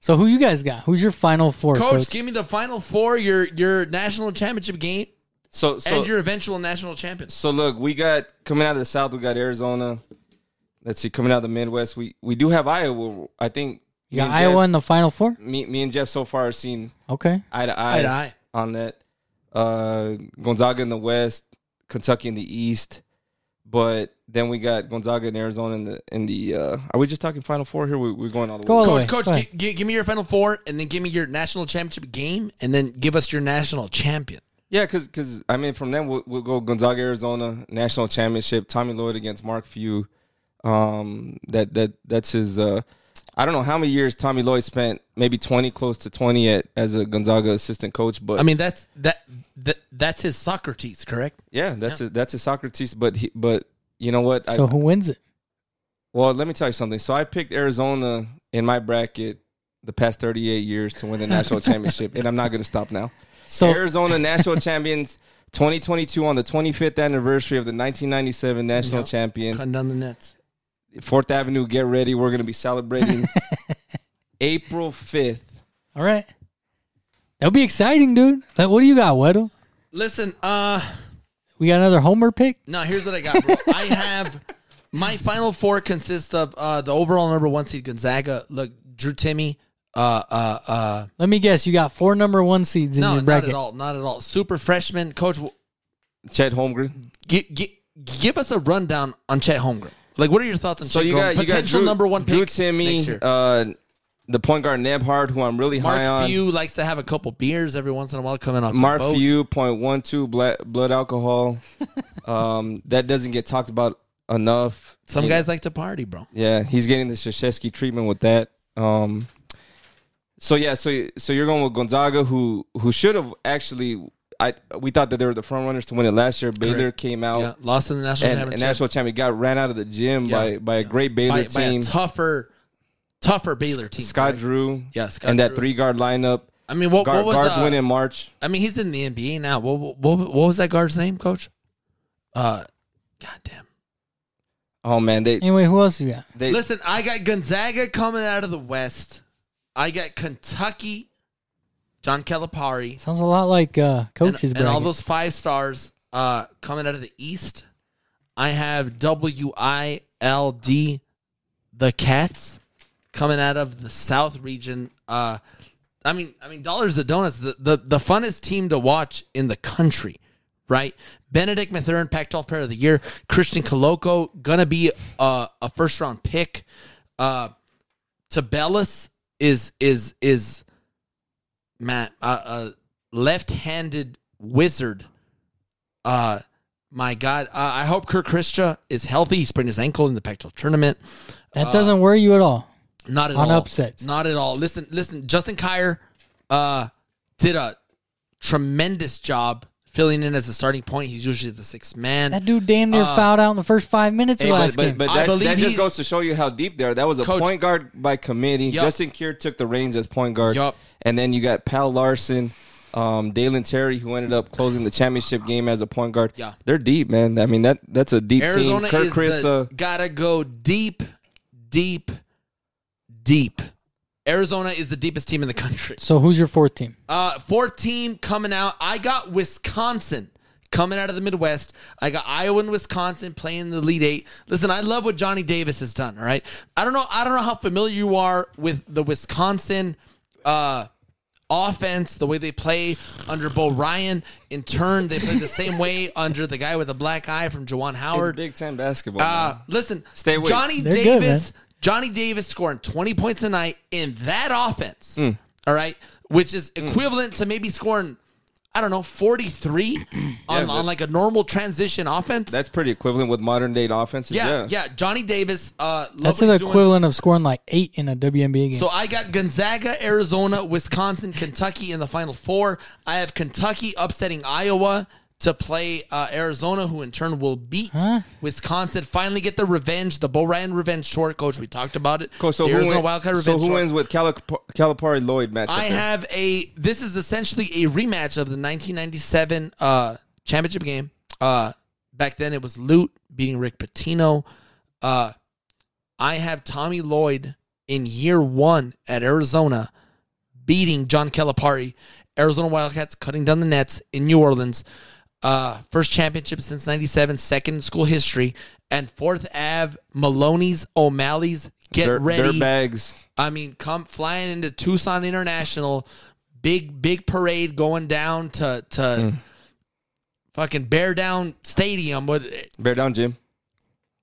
So who you guys got? Who's your final four, Coach, coach? give me the final four, your your national championship game, So so and your eventual national champions. so look, we got coming out of the South, we got Arizona. Let's see, coming out of the Midwest, we we do have Iowa. I think You got Iowa Jeff- in the final four? me, me and Jeff so far are seen Okay. eye to eye, Eye to eye. on that. Uh, Gonzaga in the West, Kentucky in the East, but then we got Gonzaga in Arizona in the in the. Uh, are we just talking Final Four here? We, we're going all the Go way. all Coach, way. coach, Go gi- ahead. gi- give me your final four, and then give me your national championship game, and then give us your national champion. Yeah, because I mean, from then we'll, we'll go Gonzaga, Arizona national championship. Tommy Lloyd against Mark Few. Um, that that that's his. Uh, I don't know how many years Tommy Lloyd spent. Maybe twenty, close to twenty, at as a Gonzaga assistant coach. But I mean, that's that, that that's his Socrates, correct? yeah, that's a that's a Socrates. But he, but you know what? I, So who wins it? Well, let me tell you something. So I picked Arizona in my bracket the past 38 years to win the national championship, and I'm not going to stop now. So Arizona national champions 2022 on the 25th anniversary of the 1997 national Yep. champion. Cutting down the nets. Fourth Avenue, get ready. We're going to be celebrating April 5th. all right. That'll be exciting, dude. Like, what do you got, Weddle? Listen, uh, We got another homer pick? no, here's what I got, bro. I have my final four consists of uh the overall number one seed Gonzaga. Look, Drew Timme. Uh, uh, uh. Let me guess. You got four number one seeds in No, your not bracket. at all. Not at all. Super freshman coach. Chet Holmgren. Give, give, give us a rundown on Chet Holmgren. Like, what are your thoughts on So Chet you got you got potential Drew, number one Drew pick Timme, next year? uh, the point guard Nembhard, who I'm really high Mark on. Few likes to have a couple beers every once in a while coming off Mark the boat. Few, point one two blood, blood alcohol. um, that doesn't get talked about enough. Some You- guys like to party, bro. yeah, he's getting the Krzyzewski treatment with that. Um, so yeah, so so you're going with Gonzaga, who who should have actually. I we thought that they were the front runners to win it last year. Baylor came out Yeah, lost in the national and, and championship national champion got ran out of the gym Yeah. by by a great Baylor by, by a team. tougher, tougher Baylor team. Scott correct? Drew, Yeah, Scott and that three guard lineup. I mean, what, Guard, what was guards uh, win in March. I mean, he's in the NBA now. What, what, what, what was that guard's name, Coach? Uh, goddamn. Oh man, they Anyway, who else you got? they Listen, I got Gonzaga coming out of the West. I got Kentucky, John Calipari, Sounds a lot like uh, and, coach's and all those five stars uh, coming out of the East. I have W I L D, the Cats, coming out of the South region. Uh, I mean, I mean, dollars to donuts. The, the the funnest team to watch in the country, right? Benedict Mathurin, Pac-12 Player of the Year. Christian Koloko gonna be a, a first round pick. Uh, Tabellus is is is Matt uh, a left-handed wizard. Uh, my God, uh, I hope Kerr Kriisa is healthy. He sprained his ankle in the Pac-12 tournament. That doesn't worry you at all. Not at On all. upsets. Not at all. Listen, listen. Justin Kier uh, did a tremendous job filling in as a starting point. He's usually the sixth man. That dude damn near Uh, fouled out in the first five minutes Hey, of but, last but, game. but I that, believe that just goes to show you how deep they are. That was a Coach- point guard by committee. Yup. Justin Kier took the reins as point guard. Yup. And then you got Pelle Larsson, um, Dalen Terry, who ended up closing the championship game as a point guard. Yeah. They're deep, man. I mean, that that's a deep Arizona team. Kirk is Chris, the, uh, gotta go deep, deep, deep. Arizona is the deepest team in the country. so who's your fourth team? Uh, fourth team coming out. I got Wisconsin coming out of the Midwest. I got Iowa and Wisconsin playing the lead eight. Listen, I love what Johnny Davis has done. All right, I don't know. I don't know how familiar you are with the Wisconsin uh, offense, the way they play under Bo Ryan. In turn, they play the same way under the guy with the black eye from Juwan it's Howard. Big Ten basketball. Uh, listen, Stay away. Johnny They're Davis, man. Johnny Davis scoring 20 points a night in that offense. Hmm. All right, which is equivalent to maybe scoring I don't know 43 on, but- on like a normal transition offense. That's pretty equivalent with modern day offenses. yeah, Yeah. yeah, Johnny Davis uh That's what the he's doing. equivalent of scoring like eight in a WNBA game. So I got Gonzaga, Arizona, Wisconsin, Kentucky in the final four. I have Kentucky upsetting Iowa to play uh, Arizona, who in turn will beat Huh? Wisconsin. Finally, get the revenge, the Bo Ryan revenge tour, coach. We talked about it. Cool, so the who, Arizona win- Wildcat so who tour. wins with Calip- Calipari Lloyd matchup? I there? have a. This is essentially a rematch of the 1997 uh, championship game. Uh, back then, it was Lute beating Rick Pitino. Uh, I have Tommy Lloyd in year one at Arizona beating John Calipari. Arizona Wildcats cutting down the nets in New Orleans. Uh, first championship since 97, second in school history. And fourth Ave, Maloney's, O'Malley's, get ready. Dirt bags. I mean, come flying into Tucson International, big big parade going down to to fucking Bear Down Stadium, what Bear down, Jim.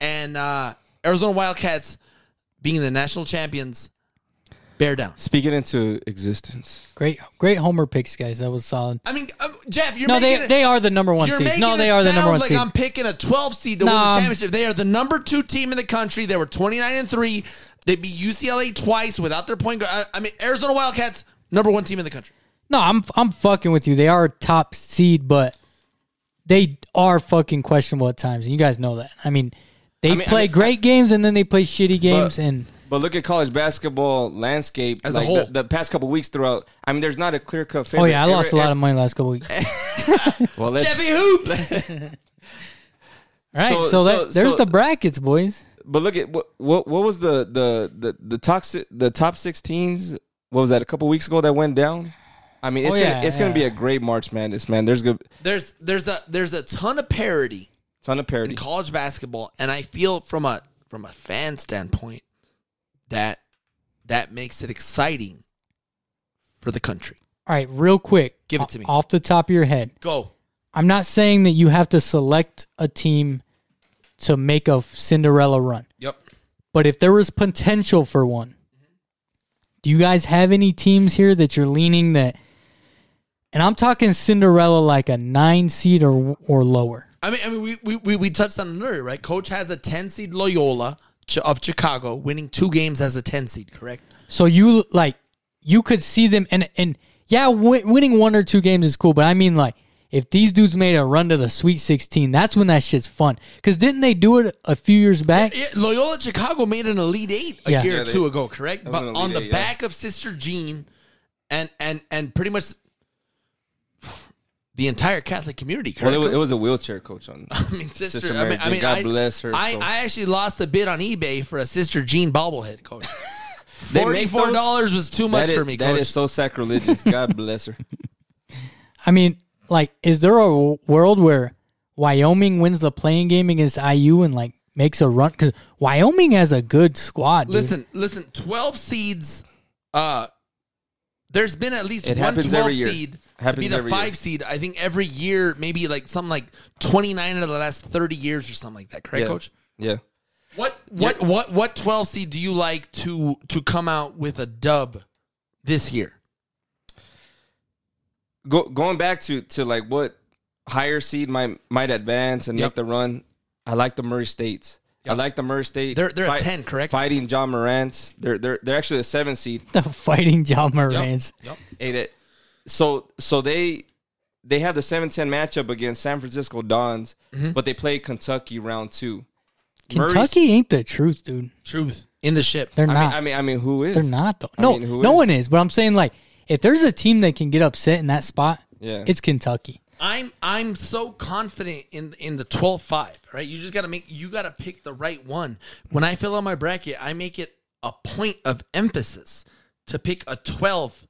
and uh, Arizona Wildcats being the national champions. Bear down. Speak it into existence. great, great homer picks, guys. That was solid. I mean, um, Jeff, you're No, making they it, they are the number one you're seed. No, they it are the number one like seed. I'm picking a 12 seed to No, win the championship. They are the number two team in the country. They were 29 and three. They beat UCLA twice without their point guard. I, I mean, Arizona Wildcats, number one team in the country. No, I'm I'm fucking with you. They are a top seed, but they are fucking questionable at times, and you guys know that. I mean, they I mean- I play mean, great games and then they play shitty games, and But look at college basketball landscape As a whole. The, the past couple weeks throughout. I mean, there's not a clear cut favorite. oh yeah, I lost a lot Every- of money last couple weeks. Well, let's, Jeffy Hoops. right, so, So- that, there's so- the brackets, boys. but look at what what what was the the the the top si- the top 16s? What was that? A couple weeks ago that went down. I mean, it's Oh, gonna yeah, it's gonna be a great March Madness, man. There's good there's there's a there's a ton of parity ton of parity. in college basketball, and I feel from a from a fan standpoint that that makes it exciting for the country. All right, real quick, Give it to me. off the top of your head. Go. I'm not saying that you have to select a team to make a Cinderella run, Yep. but if there was potential for one, do you guys have any teams here that you're leaning that? And I'm talking Cinderella like a nine seed or or lower. I mean, I mean, we we, we, we touched on it earlier, right? Coach has a ten seed Loyola of Chicago, winning two games as a ten seed, correct? So you like you could see them and and yeah, win, winning one or two games is cool, but I mean like if these dudes made a run to the Sweet 16, that's when that shit's fun. Because didn't they do it a few years back? Yeah, Loyola Chicago made an Elite Eight a Yeah. year Yeah, or they- two ago, correct? But on Elite the Eight, yeah. back of Sister Jean, and and and pretty much the entire Catholic community. Well, it was, it was a wheelchair coach on. I mean, sister. Sister I mean, Mary I mean, God I, bless her I, soul. I actually lost a bid on eBay for a Sister Jean bobblehead, coach. Forty-four dollars was too much That is, for me, that coach. is so sacrilegious. God bless her. I mean, like, is there a world where Wyoming wins the play-in game against IU and like makes a run? Because Wyoming has a good squad. dude. listen, listen. Twelve seeds. Uh, there's been at least It one happens 12 every year. seed to Happens beat a every year. five seed. I think every year, maybe like something like 29 out of the last 30 years or something like that. Correct, Yeah. coach? Yeah. What what what what 12 seed do you like to to come out with a dub this year? Go, going back to to like what higher seed might might advance and Yep. make the run. I like the Murray States. I like the Murray State. They're- they're a 10, correct? Fighting John Morant. They're they're they're actually a seven seed. The fighting John Morans. Yep. Hey, that so so they they have the 7-10 matchup against San Francisco Dons, Mm-hmm. but they play Kentucky round two. Murray's- Kentucky ain't the truth, dude. Truth in the ship. They're I not. mean, I mean, I mean, who is? They're not though. I No, mean, who no is? one is. But I'm saying like, if there's a team that can get upset in that spot, Yeah. it's Kentucky. I'm I'm so confident in in the 12-5, right? You just got to make you got to pick the right one. When I fill out my bracket, I make it a point of emphasis to pick a 12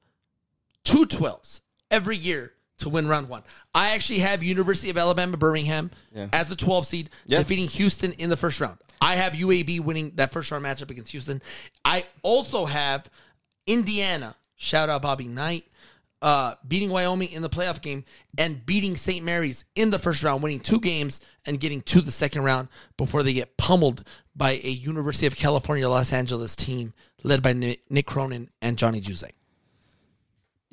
two 12s every year to win round 1. I actually have University of Alabama Birmingham Yeah. as the 12 seed Yeah. defeating Houston in the first round. I have UAB winning that first round matchup against Houston. I also have Indiana, shout out Bobby Knight, uh, beating Wyoming in the playoff game and beating St. Mary's in the first round, winning two games and getting to the second round before they get pummeled by a University of California Los Angeles team led by Mick Cronin and Johnny Juzang.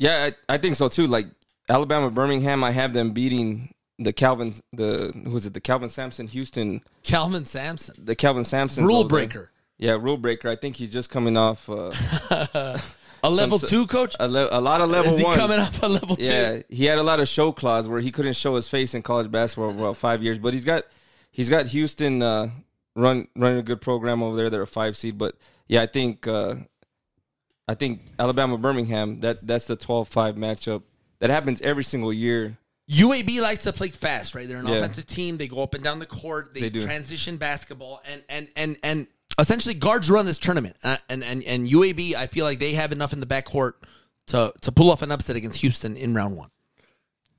Yeah, I, I think so too. Like Alabama, Birmingham, I have them beating the Calvin, the who was it? The Kelvin Sampson, Houston, Kelvin Sampson, the Kelvin Sampson rule breaker, Yeah, rule breaker. I think he's just coming off uh, a level Some- two coach. a, le- a lot of level Is he one. coming up a level two? Yeah, he had a lot of show cause where he couldn't show his face in college basketball for about five years. But he's got he's got Houston uh, run running a good program over there. They're a five seed. But yeah, I think uh, I think Alabama Birmingham that that's the 12-5 matchup that happens every single year. UAB likes to play fast, right? They're an Yeah. offensive team. They go up and down the court. They, They do. transition basketball, and and and and essentially guards run this tournament. Uh, and and and UAB, I feel like they have enough in the backcourt to to pull off an upset against Houston in round one.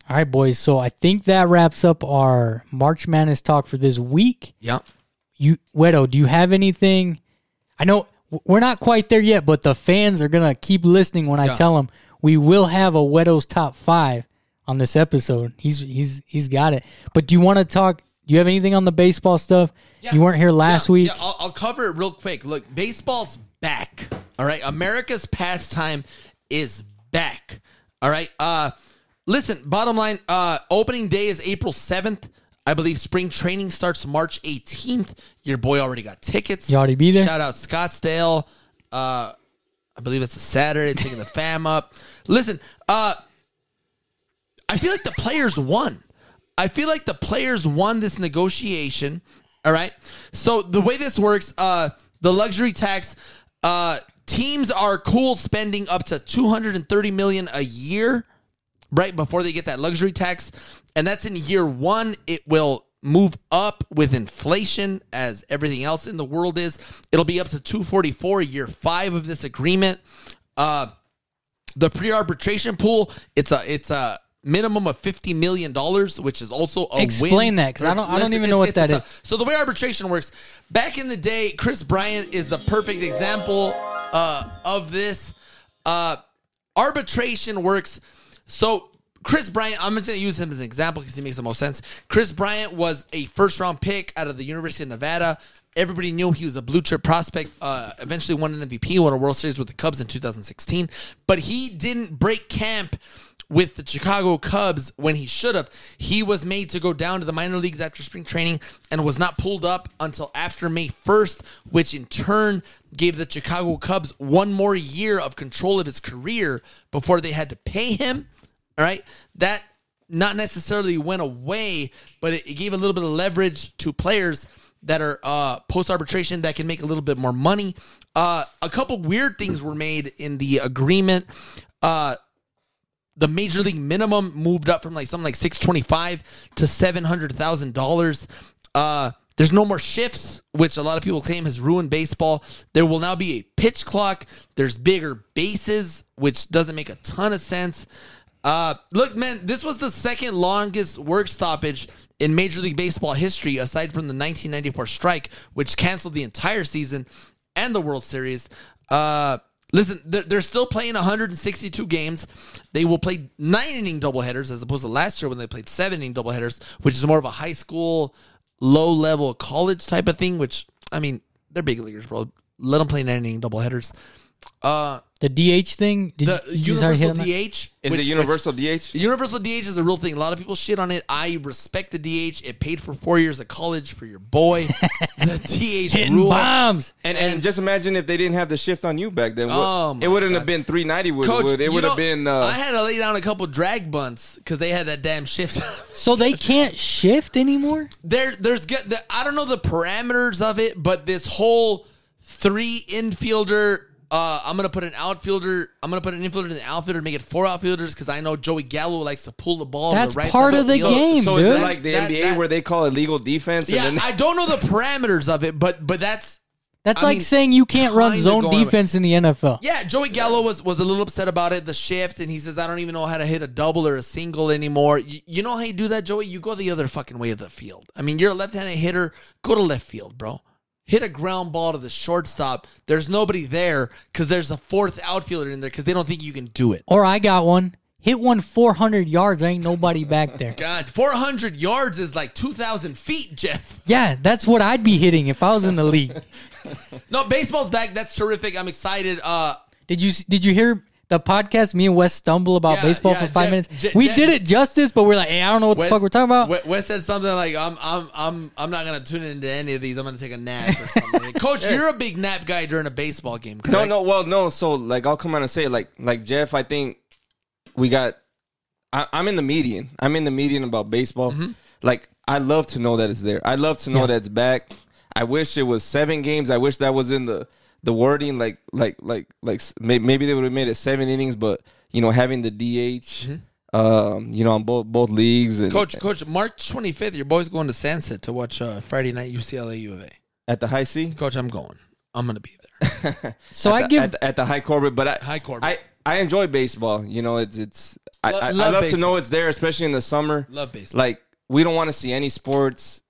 All right, boys. So I think that wraps up our March Madness talk for this week. Yeah. You, Wedo, do you have anything? I know w- we're not quite there yet, but the fans are gonna keep listening when I Yeah. tell them we will have a Wedo's top five on this episode. He's he's he's got it. But do you want to talk? Do you have anything on the baseball stuff? Yeah. You weren't here last Yeah, week. Yeah, I'll, I'll cover it real quick. Look, baseball's back. All right, America's pastime is back. All right. Uh, listen. Bottom line. Uh, opening day is April seventh. I believe spring training starts March eighteenth. Your boy already got tickets. You already be there? Shout out Scottsdale. Uh, I believe it's a Saturday. Taking the fam up. Listen. Uh, I feel like the players won. I feel like the players won this negotiation. All right. So the way this works, uh, the luxury tax, uh, teams are cool spending up to 230 million a year, right before they get that luxury tax, and that's in year one. It will move up with inflation as everything else in the world is. It'll be up to 244 year five of this agreement. Uh, the pre-arbitration pool it's a it's a minimum of 50 million dollars which is also a Explain win. that, 'cause I don't- I don't even know what that a- so the way arbitration works back in the day kris bryant is the perfect example uh, of this uh, arbitration works so kris bryant i'm just going to use him as an example because he makes the most sense kris bryant was a first round pick out of the university of nevada Everybody knew he was a blue chip prospect. Uh, eventually won an MVP, won a World Series with the Cubs in 2016. But he didn't break camp with the Chicago Cubs when he should have. He was made to go down to the minor leagues after spring training and was not pulled up until after May 1st, which in turn gave the Chicago Cubs one more year of control of his career before they had to pay him. All right. That not necessarily went away, but it, it gave a little bit of leverage to players that are uh, post arbitration that can make a little bit more money. Uh, a couple weird things were made in the agreement. Uh, the major league minimum moved up from like something like six twenty five to seven hundred thousand dollars. Uh, there's no more shifts, which a lot of people claim has ruined baseball. There will now be a pitch clock. There's bigger bases, which doesn't make a ton of sense. Uh, look, man, this was the second longest work stoppage in Major League Baseball history, aside from the 1994 strike, which canceled the entire season and the World Series. Uh, listen, they're, they're still playing 162 games. They will play nine inning doubleheaders as opposed to last year when they played seven inning doubleheaders, which is more of a high school, low level college type of thing, which I mean, they're big leaguers, bro. Let them play nine inning double headers. Uh, The DH thing. Did the you, did you start universal? DH Is which- it universal DH? universal DH is a real thing. A lot of people shit on it. I respect the DH. It paid for four years of college for your boy. the DH Hitting rule. bombs. And, and just imagine if they didn't have the shift on you back then. Oh, my it wouldn't God. have been 390. Would, Coach, would, it would have been. Uh, I had to lay down a couple drag bunts because they had that damn shift. So they can't shift anymore. there, there's get. The, I don't know the parameters of it, but this whole three infielder. Uh, I'm gonna put an outfielder. I'm gonna put an infielder in the outfielder, make it four outfielders because I know Joey Gallo likes to pull the ball. to That's the right part of the field. game, so is dude. it like the That- NBA that- where they call it legal defense? Yeah, and then I don't know the parameters of it, but but that's That's I like mean, saying you can't run zone going- defense in the NFL. Yeah, Joey Gallo was was a little upset about it, the shift, and he says, "I don't even know how to hit a double or a single anymore." You, you know how you do that, Joey? You go the other fucking way of the field. I mean, you're a left-handed hitter. Go to left field, bro. Hit a ground ball to the shortstop. There's nobody there because there's a fourth outfielder in there because they don't think you can do it. Or I got one. Hit one 400 yards. Ain't nobody back there. God, 400 yards is like 2,000 feet, Jeff. Yeah, that's what I'd be hitting if I was in the league. No, baseball's back. That's terrific. I'm excited. Uh, Did you did you hear the podcast? Me and Wes stumble about Yeah, baseball yeah, for five Jeff- minutes. Je- we Je- did it justice, but we're like, hey, I don't know what the fuck we're talking about. Wes- Wes said something like, "I'm, I'm, I'm, I'm not gonna tune into any of these. I'm gonna take a nap or something." Coach, you're a big nap guy during a baseball game. Correct? no, no. Well, no. So like, I'll come out and say like, like Jeff. I think we got. I, I'm in the median. I'm in the median about baseball. Mm-hmm. Like, I love to know that it's there. I love to know Yeah. that it's back. I wish it was seven games. I wish that was in the the wording. Like, like, like, like. may- Maybe they would have made it seven innings, but you know, having the DH. Um, you know, on both both leagues and Mm-hmm. Coach, Coach, March 25th, your boy's going to Sunset to watch uh, Friday night UCLA U of A. at the high C. Coach, I'm going. I'm gonna be there. so I at, give at, the- at the Hi Corbett, but I Hi Corbett. I I enjoy baseball. You know, it's it's I, Lo- I, I love love to know it's there, especially in the summer. Love baseball. Like we don't want to see any sports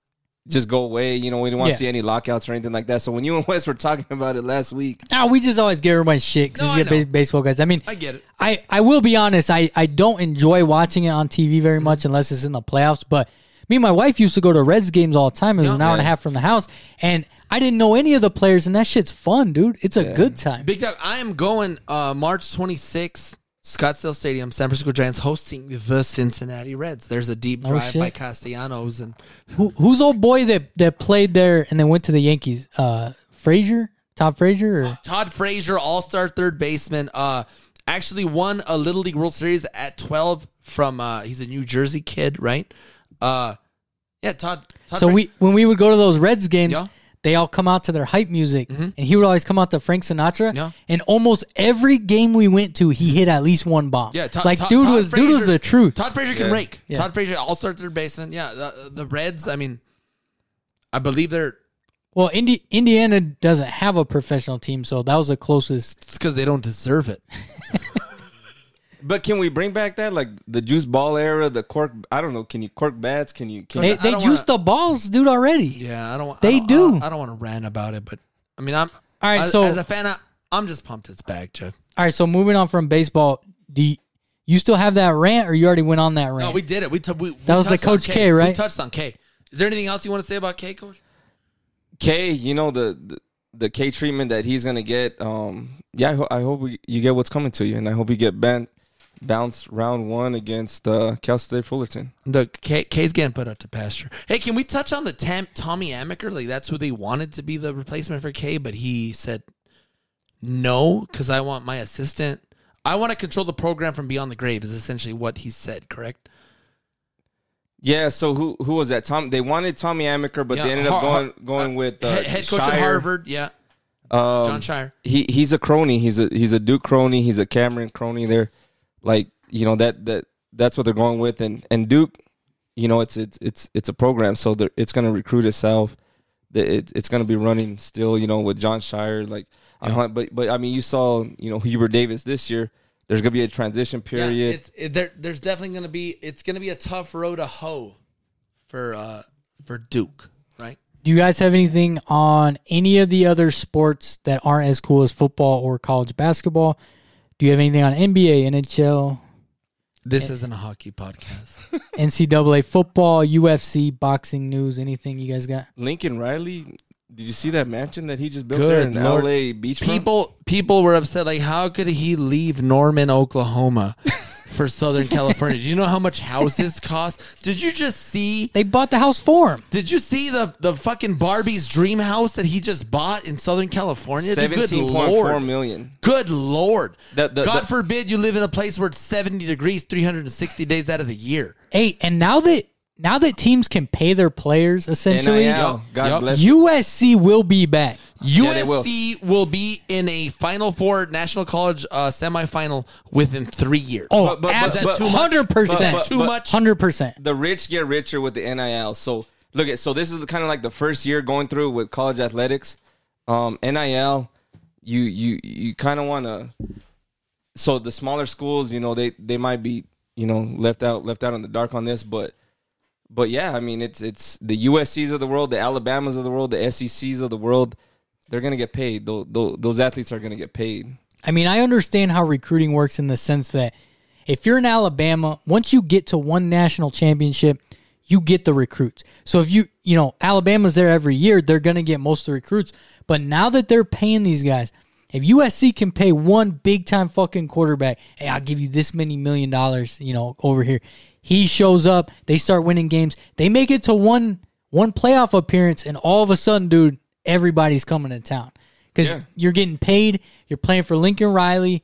just go away. You know, we don't want to Yeah. see any lockouts or anything like that. So when you and Wes were talking about it last week, ah, we just always give everybody shit because No, these I are baseball guys. I mean, I get it. I, I will be honest. I, I don't enjoy watching it on TV very Mm-hmm. much unless it's in the playoffs. But me and my wife used to go to Reds games all the time. It was Yeah. an hour and a half from the house, and I didn't know any of the players, and that shit's fun, dude. It's a good time. Big Dog, I am going uh, March 26th, Scottsdale Stadium, San Francisco Giants hosting the Cincinnati Reds. There's a deep Oh, drive shit. by Castellanos and Who, who's old boy that that played there and then went to the Yankees? Uh, Frazier, Todd Frazier, or Todd Frazier, All Star third baseman. Uh, actually won a Little League World Series at 12 from. Uh, he's a New Jersey kid, right? Uh, yeah, Todd. Todd so we when we would go to those Reds games, Yeah. They all come out to their hype music, mm-hmm. and he would always come out to Frank Sinatra. Yeah. And almost every game we went to, he hit at least one bomb. Yeah, Todd, like Todd- dude Todd was dude was the truth. Todd Frazier can Yeah. rake. Yeah. Todd Frazier, All Star third baseman. Yeah, the, the Reds. I mean, I believe they're. Well, Indi- Indiana doesn't have a professional team, so that was the closest. It's because they don't deserve it. but can we bring back that like the juice ball era, the cork? I don't know. Can you cork bats? Can you? Can They, I they don't juiced the balls, dude, already. Yeah, I don't. They I don't, do. I don't, I don't want to rant about it, but I mean, I'm. All right, as, so- as a fan, I, I'm just pumped it's back, Jeff. All right, so moving on from baseball, do you, you still have that rant, or you already went on that rant? No, we did it. We, t- we That was the Coach K, right? We touched on K. Is there anything else you want to say about K, Coach? K, you know the, the the K treatment that he's gonna get. Um, yeah, I, ho- I hope we, you get what's coming to you, and I hope you get banned, bounced round one against uh, Cal State Fullerton. The K, K's getting put up to pasture. Hey, can we touch on the Tam, Tommy Amaker? Like that's who they wanted to be the replacement for K, but he said no because I want my assistant. I want to control the program from beyond the grave. Is essentially what he said. Correct? Yeah, so who who was that? Tom. They wanted Tommy Amaker, but Yeah, they ended up going going with uh, head, head coach Scheyer. at Harvard. Yeah, Um, Jon Scheyer. he he's a crony. He's a he's a Duke crony. He's a Cameron crony. There, like you know that that that's what they're going with. And and Duke, you know, it's it's it's it's a program, so they're- it's going to recruit itself. The- It, it's going to be running still, you know, with Jon Scheyer. Like, on Hunt- but but I mean, you saw you know Hubert Davis this year. There's going to be a transition Yeah, period. it's it, there. There's definitely going to be. It's going to be a tough road to hoe for uh for Duke, right? Do you guys have anything on any of the other sports that aren't as cool as football or college basketball? Do you have anything on NBA, NHL, This isn't a hockey podcast. NCAA football, UFC, boxing news, anything you guys got? Lincoln Riley Did you see that mansion that he just built Good there in Lord. LA beach? People people were upset. Like, how could he leave Norman, Oklahoma, for Southern California? Do you know how much houses cost? Did you just see? They bought the house for him. Did you see the the fucking Barbie's dream house that he just bought in Southern California? Dude, Good seventeen point four lord. million. Good lord. The- the- God the- forbid you live in a place where it's 70 degrees 360 days out of the year. Hey, and now that now that teams can pay their players, essentially, NIL. God Yup. bless you. USC will be back. Yeah, they will. USC will. be in a Final Four National College uh, semifinal within three years. Oh, But- but- abs- but- but- hundred but- percent, but- too much. hundred percent. the rich get richer with the NIL. So look at so this is kind of like the first year going through with college athletics. Um, NIL, you you you kind of want to. So the smaller schools, you know, they they might be you know left out left out in the dark on this, but but yeah, I mean it's it's the USC's of the world, the Alabamas of the world, the SECs of the world. They're gonna get paid. Those those, those athletes are gonna get paid. I mean, I understand how recruiting works in the sense that if you're in Alabama, once you get to one national championship, you get the recruits. So if you, you know, Alabama's there every year, they're to get most of the recruits. But now that they're paying these guys, if USC can pay one big time fucking quarterback, hey, I'll give you this many million dollars, you know, over here. He shows up, they start winning games. They make it to one one playoff appearance and all of a sudden, dude, everybody's coming to town. Cuz Yeah. you're getting paid, you're playing for Lincoln Riley,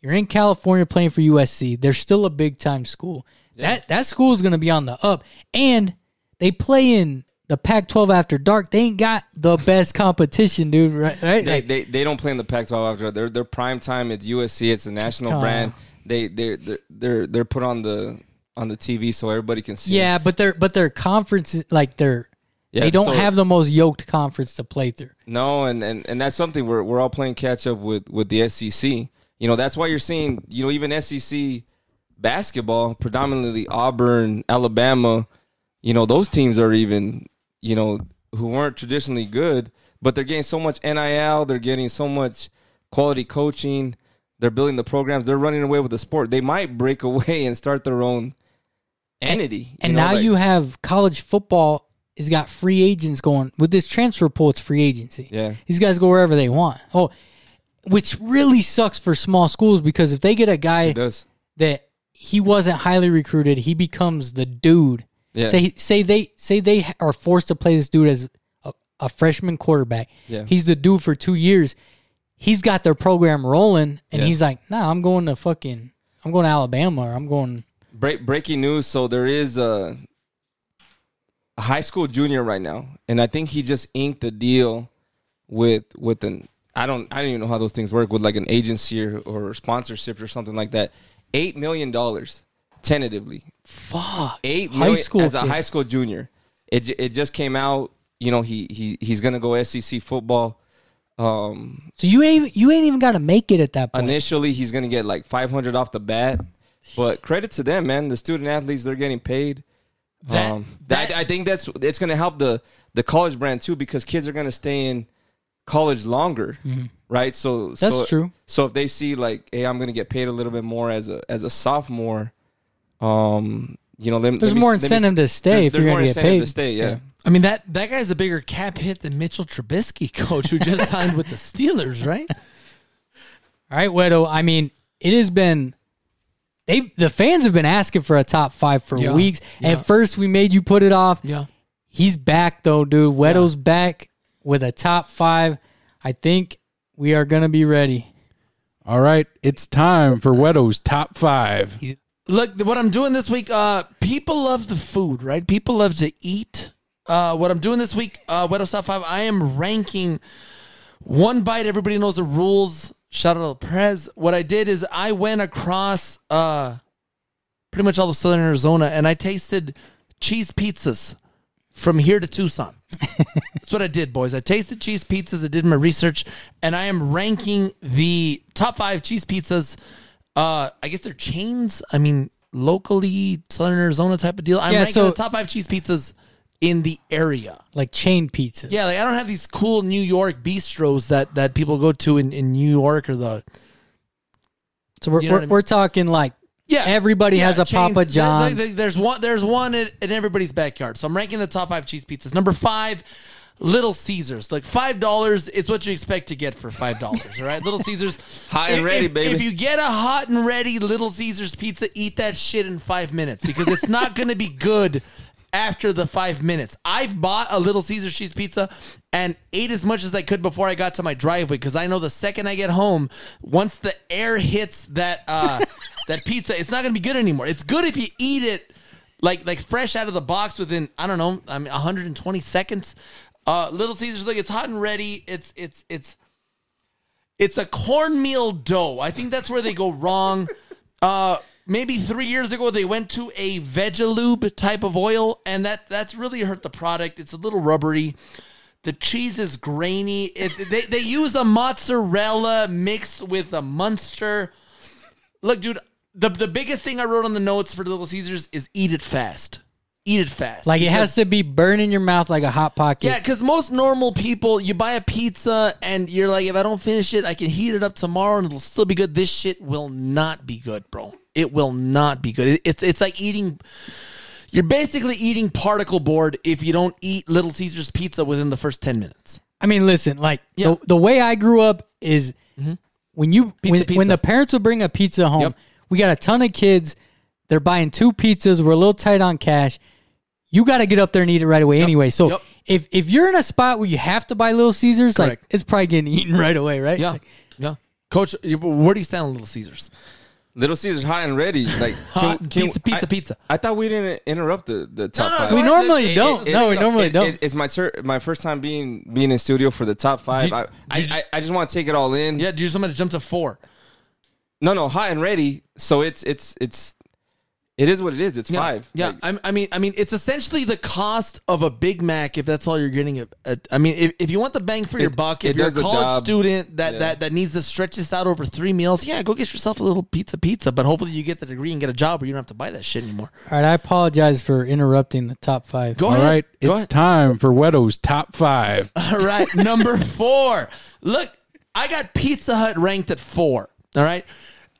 you're in California playing for USC. They're still a big time school. That that school is going to be on the up, and they play in the Pac-12 after dark. They ain't got the best competition, dude. Right? right? They, they they don't play in the Pac-12 after dark. their their prime time. It's USC. It's a national brand. They they they're, they're they're put on the on the TV so everybody can see. yeah, but their but their conference, is- like their, Yeah, they don't so- have the most yoked conference to play through. No, and, and and that's something we're we're all playing catch up with with the SEC. You know that's why you're seeing you know even SEC basketball, predominantly Auburn, Alabama. You know those teams are even you know who weren't traditionally good, but they're getting so much NIL. They're getting so much quality coaching. They're building the programs. They're running away with the sport. They might break away and start their own entity. And you know, now like- you have college football has got free agents going with this transfer pool. It's free agency. Yeah. these guys go wherever they want. Oh, which really sucks for small schools because if they get a guy that he wasn't highly recruited, he becomes the dude. Yeah. Say say they say they are forced to play this dude as a, a freshman quarterback. Yeah. He's the dude for two years. He's got their program rolling, and Yeah. he's like, "Nah, I'm going to fucking, I'm going to Alabama, or I'm going." Break, breaking news. So there is a, a high school junior right now, and I think he just inked a deal with with an I don't I don't even know how those things work with like an agency or, or sponsorship or something like that. Eight million dollars tentatively. Fuck. Eight High million school as a high school junior. It it just came out. You know he he he's gonna go SEC football. Um, So you ain't you ain't even got to make it at that point. initially he's gonna get like 500 off the bat but credit to them man the student athletes they're getting paid That- um, that- I, I think that's it's gonna help the the college brand too because kids are gonna stay in college longer right so Mm-hmm. That's so, true. so if they see like hey i'm gonna get paid a little bit more as a as a sophomore um you know let, There's let me- more let me- incentive to stay there's- if there's you're more going to get incentive paid. to stay yeah. I mean that that guy's a bigger cap hit than Mitchell Trubisky, coach, who just signed with the Steelers, right? All right, Wedo. I mean, it has been they the fans have been asking for a top five for Yeah, weeks. yeah. At first, we made you put it off. Yeah. He's back though, dude. Wedo's back with a top five. I think we are gonna be ready. All right, it's time for Wedo's top five. Look, what I'm doing this week, uh, people love the food, right? People love to eat. Uh, what I'm doing this week, uh, Wedo Top 5, I am ranking one bite. Everybody knows the rules. To Prez. What I did is I went across uh, pretty much all of Southern Arizona and I tasted cheese pizzas from here to Tucson. That's what I did, boys. I tasted cheese pizzas. I did my research, and I am ranking the top five cheese pizzas. Uh, I guess they're chains. I mean, locally Southern Arizona type of deal. I'm Yeah, ranking so- the top five cheese pizzas in the area. Like chain pizzas. Yeah, like I don't have these cool New York bistros that that people go to in, in New York or the So we're You know we're, I mean? we're talking like yeah. everybody has a chains. Papa John's. there- there's one. There's one in, in everybody's backyard. So I'm ranking the top five cheese pizzas. Number five, Little Caesars. Like five dollars is what you expect to get for five dollars. All right, Little Caesars, Hot and If- ready, if- baby. If you get a hot and ready Little Caesars pizza, eat that shit in five minutes because it's not going to be good after the five minutes. I've bought a Little Caesar cheese pizza and ate as much as I could before I got to my driveway because I know the second I get home, once the air hits that uh, that pizza, it's not going to be good anymore. It's good if you eat it like like fresh out of the box within I don't know, I mean 120 seconds. Uh, Little Caesars, look, it's hot and ready. It's it's it's it's a cornmeal dough. I think that's where they go wrong. Uh, maybe three years ago they went to a Vegalube type of oil, and that that's really hurt the product. It's a little rubbery. The cheese is grainy. It, they they use a mozzarella mixed with a Munster. Look, dude, the the biggest thing I wrote on the notes for Little Caesars is eat it fast. Eat it fast. Like it has to be burning your mouth like a hot pocket. yeah, because most normal people, you buy a pizza and you're like, if I don't finish it, I can heat it up tomorrow and it'll still be good. This shit will not be good, bro. It will not be good. It's it's like eating. You're basically eating particle board if you don't eat Little Caesars pizza within the first ten minutes. I mean, listen, like Yeah. Mm-hmm. the, the way I grew up is when you when, Pizza, when the parents would bring a pizza home, Yep. we got a ton of kids. They're buying two pizzas. We're a little tight on cash. You got to get up there and eat it right away anyway. So Yep. if if you're in a spot where you have to buy Little Caesars, like it's probably getting eaten right away, right? Yeah, yeah. Coach, where do you stand on Little Caesars? Little Caesars hot and ready. Like Hot pizza, pizza, I, pizza. I thought we didn't interrupt the, the top no, five. We normally It- don't. it- no, we normally it- don't. it- it's my tur- my first time being being in studio for the top five. Did- I, I, did- I, I just want to take it all in. Yeah, do you just want me to jump to four? No, no, hot and ready. So it's it's it's it is what it is. It's Yeah, five. Yeah, Like, I'm- I mean, I mean, it's essentially the cost of a Big Mac if that's all you're getting. At, at- I mean, if, if you want the bang for your buck, if you're a college job. student that, Yeah. that that needs to stretch this out over three meals, yeah, go get yourself a little pizza, pizza. But hopefully, you get the degree and get a job where you don't have to buy that shit anymore. All right, I apologize for interrupting the top five. Go All ahead. right, Go it's ahead. time for Weto's top five. All right, number four. Look, I got Pizza Hut ranked at four. All right.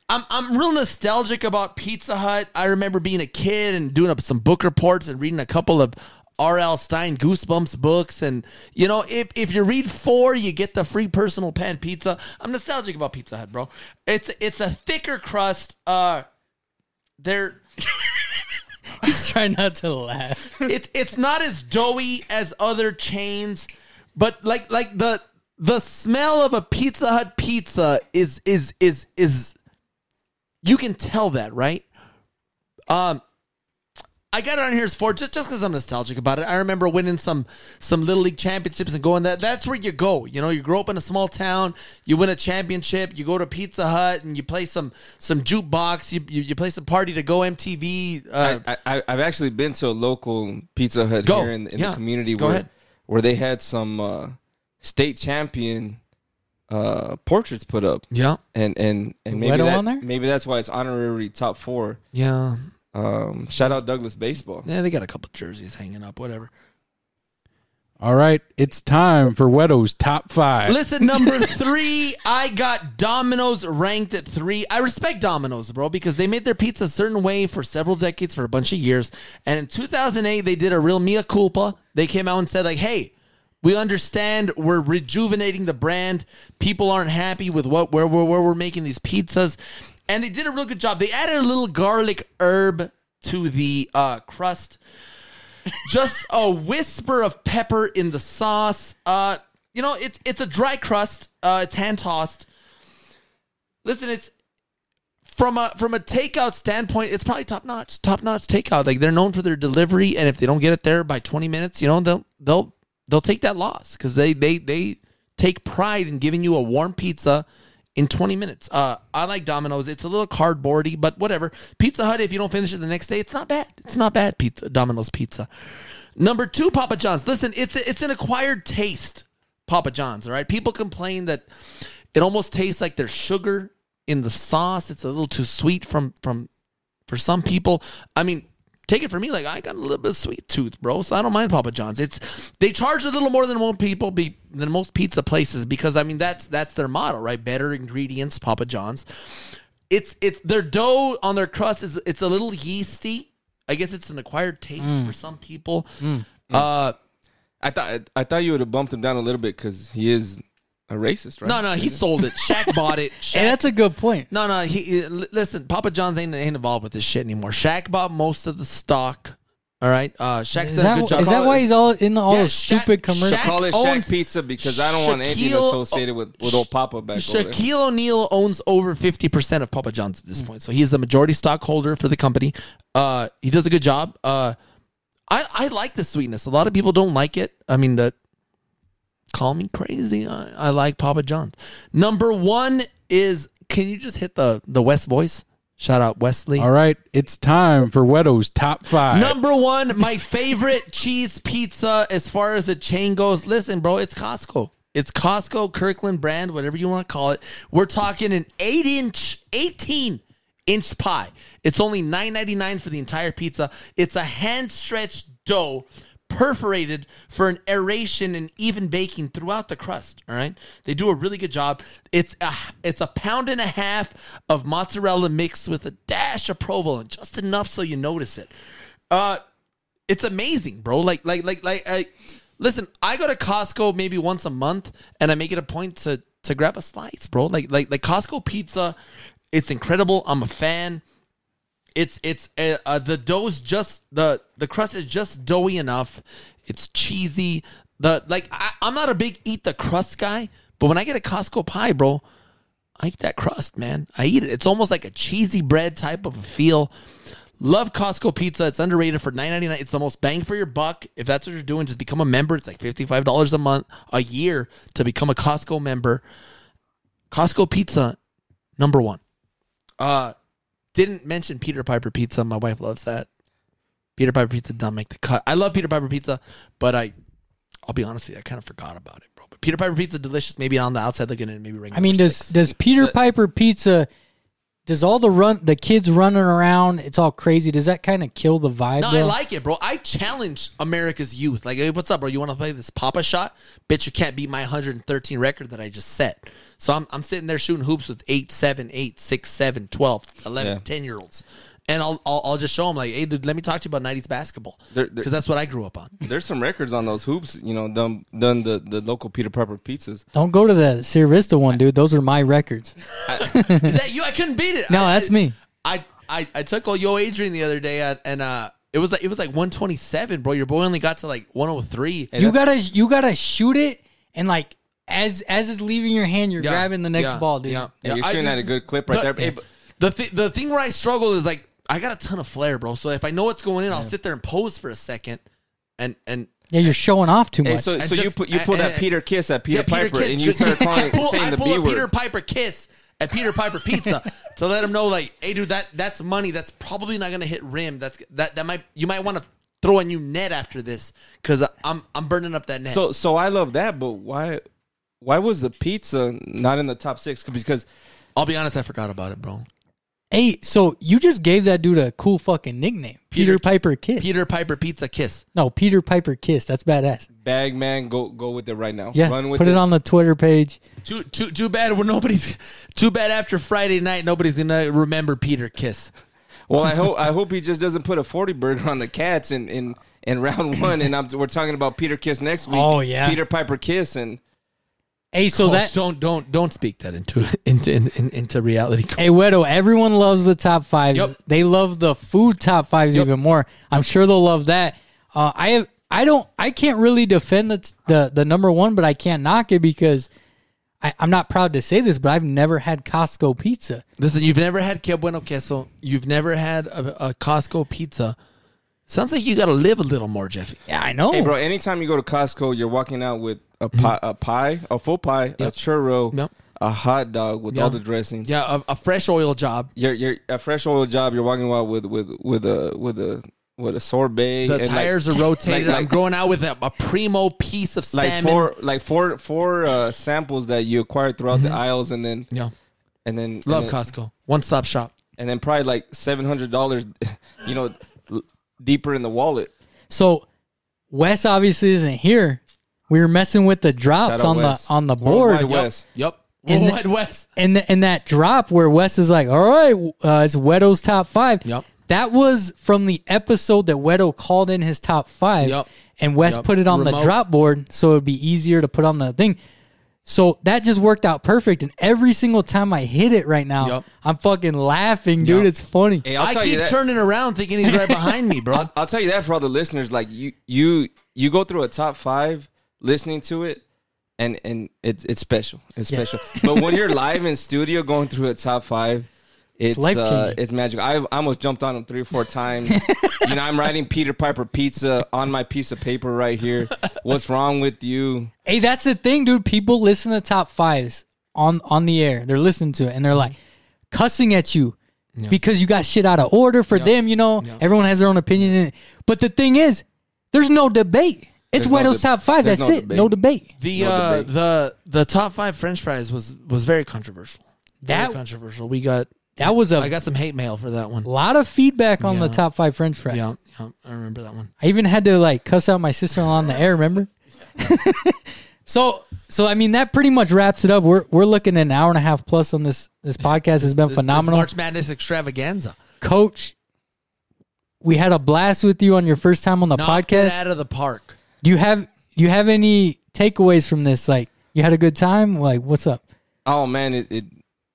I'm, I'm real nostalgic about Pizza Hut. I remember being a kid and doing up some book reports and reading a couple of R.L. Stine Goosebumps books. And, you know, if, if you read four, you get the free personal pan pizza. I'm nostalgic about Pizza Hut, bro. It's it's a thicker crust. Uh, they're trying not to laugh. it, it's not as doughy as other chains, but like like the the smell of a Pizza Hut pizza is is is is you can tell that, right? Um I got it on here as four just just because I'm nostalgic about it. I remember winning some some little league championships and going that that's where you go. You know, you grow up in a small town, you win a championship, you go to Pizza Hut and you play some some jukebox, you you, you play some party to go MTV. Uh, I, I, I've actually been to a local Pizza Hut Go. here in, in Yeah. the community Go where ahead. where they had some uh, state champion uh, portraits put up, yeah, and and and maybe Leto that, on there? maybe that's why it's honorary top four. yeah. Um, shout out Douglas Baseball. Yeah, they got a couple jerseys hanging up, whatever. All right, it's time for Weto's top five. Listen, number three, I got Domino's ranked at three. I respect Domino's, bro, because they made their pizza a certain way for several decades, for a bunch of years. And in 2008, they did a real mea culpa. They came out and said, like, hey, we understand we're rejuvenating the brand. People aren't happy with what where, where, where we're making these pizzas. And they did a real good job. They added a little garlic herb to the uh, crust just a whisper of pepper in the sauce. Uh, you know, it's it's a dry crust. Uh, it's hand tossed. Listen, it's from a from a takeout standpoint, it's probably top notch. Top notch takeout. Like they're known for their delivery, and if they don't get it there by twenty minutes, you know they'll they'll they'll take that loss because they they they take pride in giving you a warm pizza in 20 minutes. Uh, I like Domino's. It's a little cardboardy, but whatever. Pizza Hut, if you don't finish it the next day, it's not bad. It's not bad. Pizza, Domino's pizza. Number two, Papa John's. Listen, it's a, it's an acquired taste. Papa John's. All right. People complain that it almost tastes like there's sugar in the sauce. It's a little too sweet from from for some people. I mean, take it from me, like I got a little bit of sweet tooth, bro. So I don't mind Papa John's. It's they charge a little more than most people be than most pizza places because I mean that's that's their model, right? Better ingredients, Papa John's. It's it's their dough on their crust is it's a little yeasty. I guess it's an acquired taste for some people. Uh, I thought I thought you would have bumped him down a little bit because he is a racist, right? No, no, he sold it. Shaq bought it. Shaq, Hey, that's a good point. no, no. He, he- li- listen. Papa John's ain't ain't involved with this shit anymore. Shaq bought most of the stock. All right. Uh, Shaq's Is done a that, good job. is that why he's all in the, all Yeah, the Shaq- stupid commercials? Shaq- Call it owns- Shack Pizza because I don't want anything Shaquille- associated with, with old Papa back over there. Shaquille O'Neal owns over fifty percent of Papa John's at this point, so he is the majority stockholder for the company. Uh, he does a good job. Uh, I I like the sweetness. A lot of people don't like it. I mean, the call me crazy. I, I like Papa John's. Number one is can you just hit the the West voice? Shout out Wesley. All right, it's time for Wedo's top five. Number one, my favorite cheese pizza as far as the chain goes. Listen, bro, it's Costco. It's Costco, Kirkland brand, whatever you want to call it. We're talking an eight inch, 18 inch pie. It's only $9.99 for the entire pizza. It's a hand stretched dough perforated for an aeration and even baking throughout the crust. All right, they do a really good job. It's a it's a pound and a half of mozzarella mixed with a dash of provolone, just enough so you notice it. Uh, it's amazing, bro. Like like like like I listen. I go to Costco maybe once a month, and I make it a point to to grab a slice, bro. Like like like Costco pizza. It's incredible. I'm a fan it's it's uh, uh, the dough's just the the crust is just doughy enough. It's cheesy. The like I, I'm not a big eat the crust guy, but when I get a Costco pie, bro, I eat that crust, man. I eat it. It's almost like a cheesy bread type of a feel. Love Costco pizza. It's underrated for nine ninety nine. It's the most bang for your buck. If that's what you're doing, just become a member. It's like fifty five dollars a month, a year to become a Costco member. Costco pizza, number one. Uh, didn't mention Peter Piper pizza. My wife loves that. Peter Piper pizza did not make the cut. I love Peter Piper pizza, but I, I'll be honest with you, I kind of forgot about it, bro. But Peter Piper pizza delicious. Maybe on the outside looking in, maybe ring. I mean, does six. does Peter Piper Pizza? Does all the run the kids running around? It's all crazy. Does that kind of kill the vibe? No, though? I like it, bro. I challenge America's youth. Like, hey, what's up, bro? You want to play this Pop-A-Shot? Bitch, you can't beat my 113 record that I just set. So I'm, I'm sitting there shooting hoops with 8, 7, 8, 6, 7, 12, 11, Yeah. 10 year olds. And I'll, I'll I'll just show them like, hey, dude, let me talk to you about '90s basketball because that's what I grew up on. There's some records on those hoops, you know, done done the, the local Peter Piper pizzas. Don't go to the Sierra Vista one, dude. Those are my records. Is that you? I couldn't beat it. No, I- that's me. I I I took old Yo Adrian the other day at, and uh it was like it was like 127, bro. Your boy only got to like 103. you gotta you gotta shoot it and like as as it's leaving your hand, you're Yeah, grabbing the next yeah, ball, dude. Yeah, Yeah, yeah. you're I- shooting at a good clip right the, there. Hey, The th- the thing where I struggle is like I got a ton of flair, bro. So if I know what's going in, I'll sit there and pose for a second, and and Yeah, you're showing off too Hey, much. so And so you just- put you pull that and- Peter kiss at Peter Yeah, Piper, Kiss- and you just- start calling I pull, saying I the pull B a word. Peter Piper kiss at Peter Piper Pizza to let him know, like, hey, dude, that that's money. That's probably not gonna hit rim. That's that that might you might want to throw a new net after this because I'm I'm burning up that net. So so I love that, but why why was the pizza not in the top six? Because I'll be honest, I forgot about it, bro. Hey, so you just gave that dude a cool fucking nickname, Peter, Peter- Piper Kiss. Peter Piper Pizza Kiss. no, Peter Piper Kiss. That's badass. Bagman, go go with it right now. Yeah, Run with put it. on the Twitter page. Too too too bad. When nobody's too bad after Friday night, nobody's gonna remember Peter Kiss. Well, I hope I hope he just doesn't put a forty burger on the cats in in, in round one, and I'm, we're talking about Peter Kiss next week. Oh, yeah. Peter Piper Kiss, and Hey, so Coach, that don't don't don't speak that into into in, into reality. Hey Wedo, everyone loves the top fives. Yep. They love the food top fives Yep. even more. I'm sure they'll love that. Uh, I have, I don't, I can't really defend the the, the number one, but I can't knock it because I, I'm not proud to say this, but I've never had Costco pizza. Listen, you've never had Que Bueno Queso. You've never had a, a Costco pizza. Sounds like you got to live a little more, Jeffy. Yeah, I know. hey, bro, anytime you go to Costco, you're walking out with a pie, a pie, a full pie, a churro, Yep. a hot dog with Yeah. all the dressings. Yeah, a, a fresh oil job. You're you're a fresh oil job. You're walking out with with with a with a with a sorbet. The and like- tires are rotated. like- I'm like- growing out with a, a primo piece of like salmon. four like four four uh, samples that you acquired throughout the aisles, and then yeah, and then love and then, Costco. One stop shop. and then probably like seven hundred dollars, you know, l- deeper in the wallet. so Wes obviously isn't here. We were messing with the drops on Wes. the on the Worldwide board, Wes. Yep. And the- Worldwide West. and the, and that drop where Wes is like, "All right, uh, it's Wedo's top five. Yep. That was from the episode that Wedo called in his top five. Yep. and Wes Yep. put it on Remote. the drop board so it'd be easier to put on the thing. So that just worked out perfect. And every single time I hit it right now, Yep. I'm fucking laughing, dude. Yep. It's funny. Hey, I'll I tell you keep turning around thinking he's right behind me, bro. I'll, I'll tell you that for all the listeners, like you, you, you go through a top five listening to it, and and it's it's special. It's Yeah. special. but when you're live in studio going through a top five, it's life-changing. uh, it's magical. I I almost jumped on them three or four times. you know, I'm writing Peter Piper pizza on my piece of paper right here. What's wrong with you? Hey, that's the thing, dude. People listen to top fives on on the air. They're listening to it and they're like cussing at you because you got shit out of order for them. You know, everyone has their own opinion. In it. But the thing is, there's no debate. It's There's no Wedo's deb- top five. That's no it. debate. No debate. The No uh, debate. the the top five French fries was was very controversial. Very controversial. We got That was a I got some hate mail for that one. A lot of feedback on the Yeah. top five French fries. Yeah, yeah, I remember that one. I even had to like cuss out my sister in law on the air. Remember? so so I mean that pretty much wraps it up. We're we're looking at an hour and a half plus on this this podcast has been This- this phenomenal. March Madness extravaganza. Coach, we had a blast with you on your first time on the Knocked it podcast. out of the park. do you have do you have any takeaways from this? Like you had a good time? Like what's up? Oh man, it, it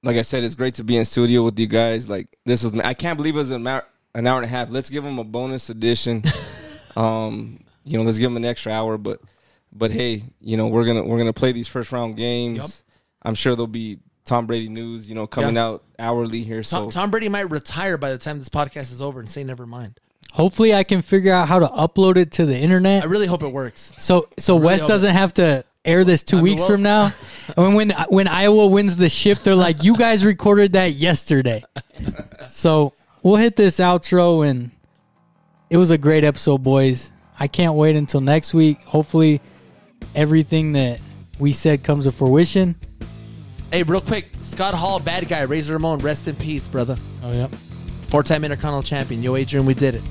like I said, it's great to be in studio with you guys. Like this was, I can't believe it was an hour, an hour and a half. Let's give them a bonus edition. um, you know, let's give them an extra hour. But but hey, you know, we're gonna we're gonna play these first round games. Yup. I'm sure there'll be Tom Brady news. You know, coming Yeah. out hourly here. So Tom, Tom Brady might retire by the time this podcast is over and say never mind. Hopefully I can figure out how to upload it to the internet. I really hope it works. So so really Wes doesn't have to air this two I weeks from now. And when when Iowa wins the ship, they're like, "You guys recorded that yesterday." So we'll hit this outro, and it was a great episode, boys. I can't wait until next week. Hopefully, everything that we said comes to fruition. Hey, real quick, Scott Hall, bad guy, Razor Ramon, rest in peace, brother. Oh yeah. Four-time Intercontinental champion. Yo, Adrian, we did it.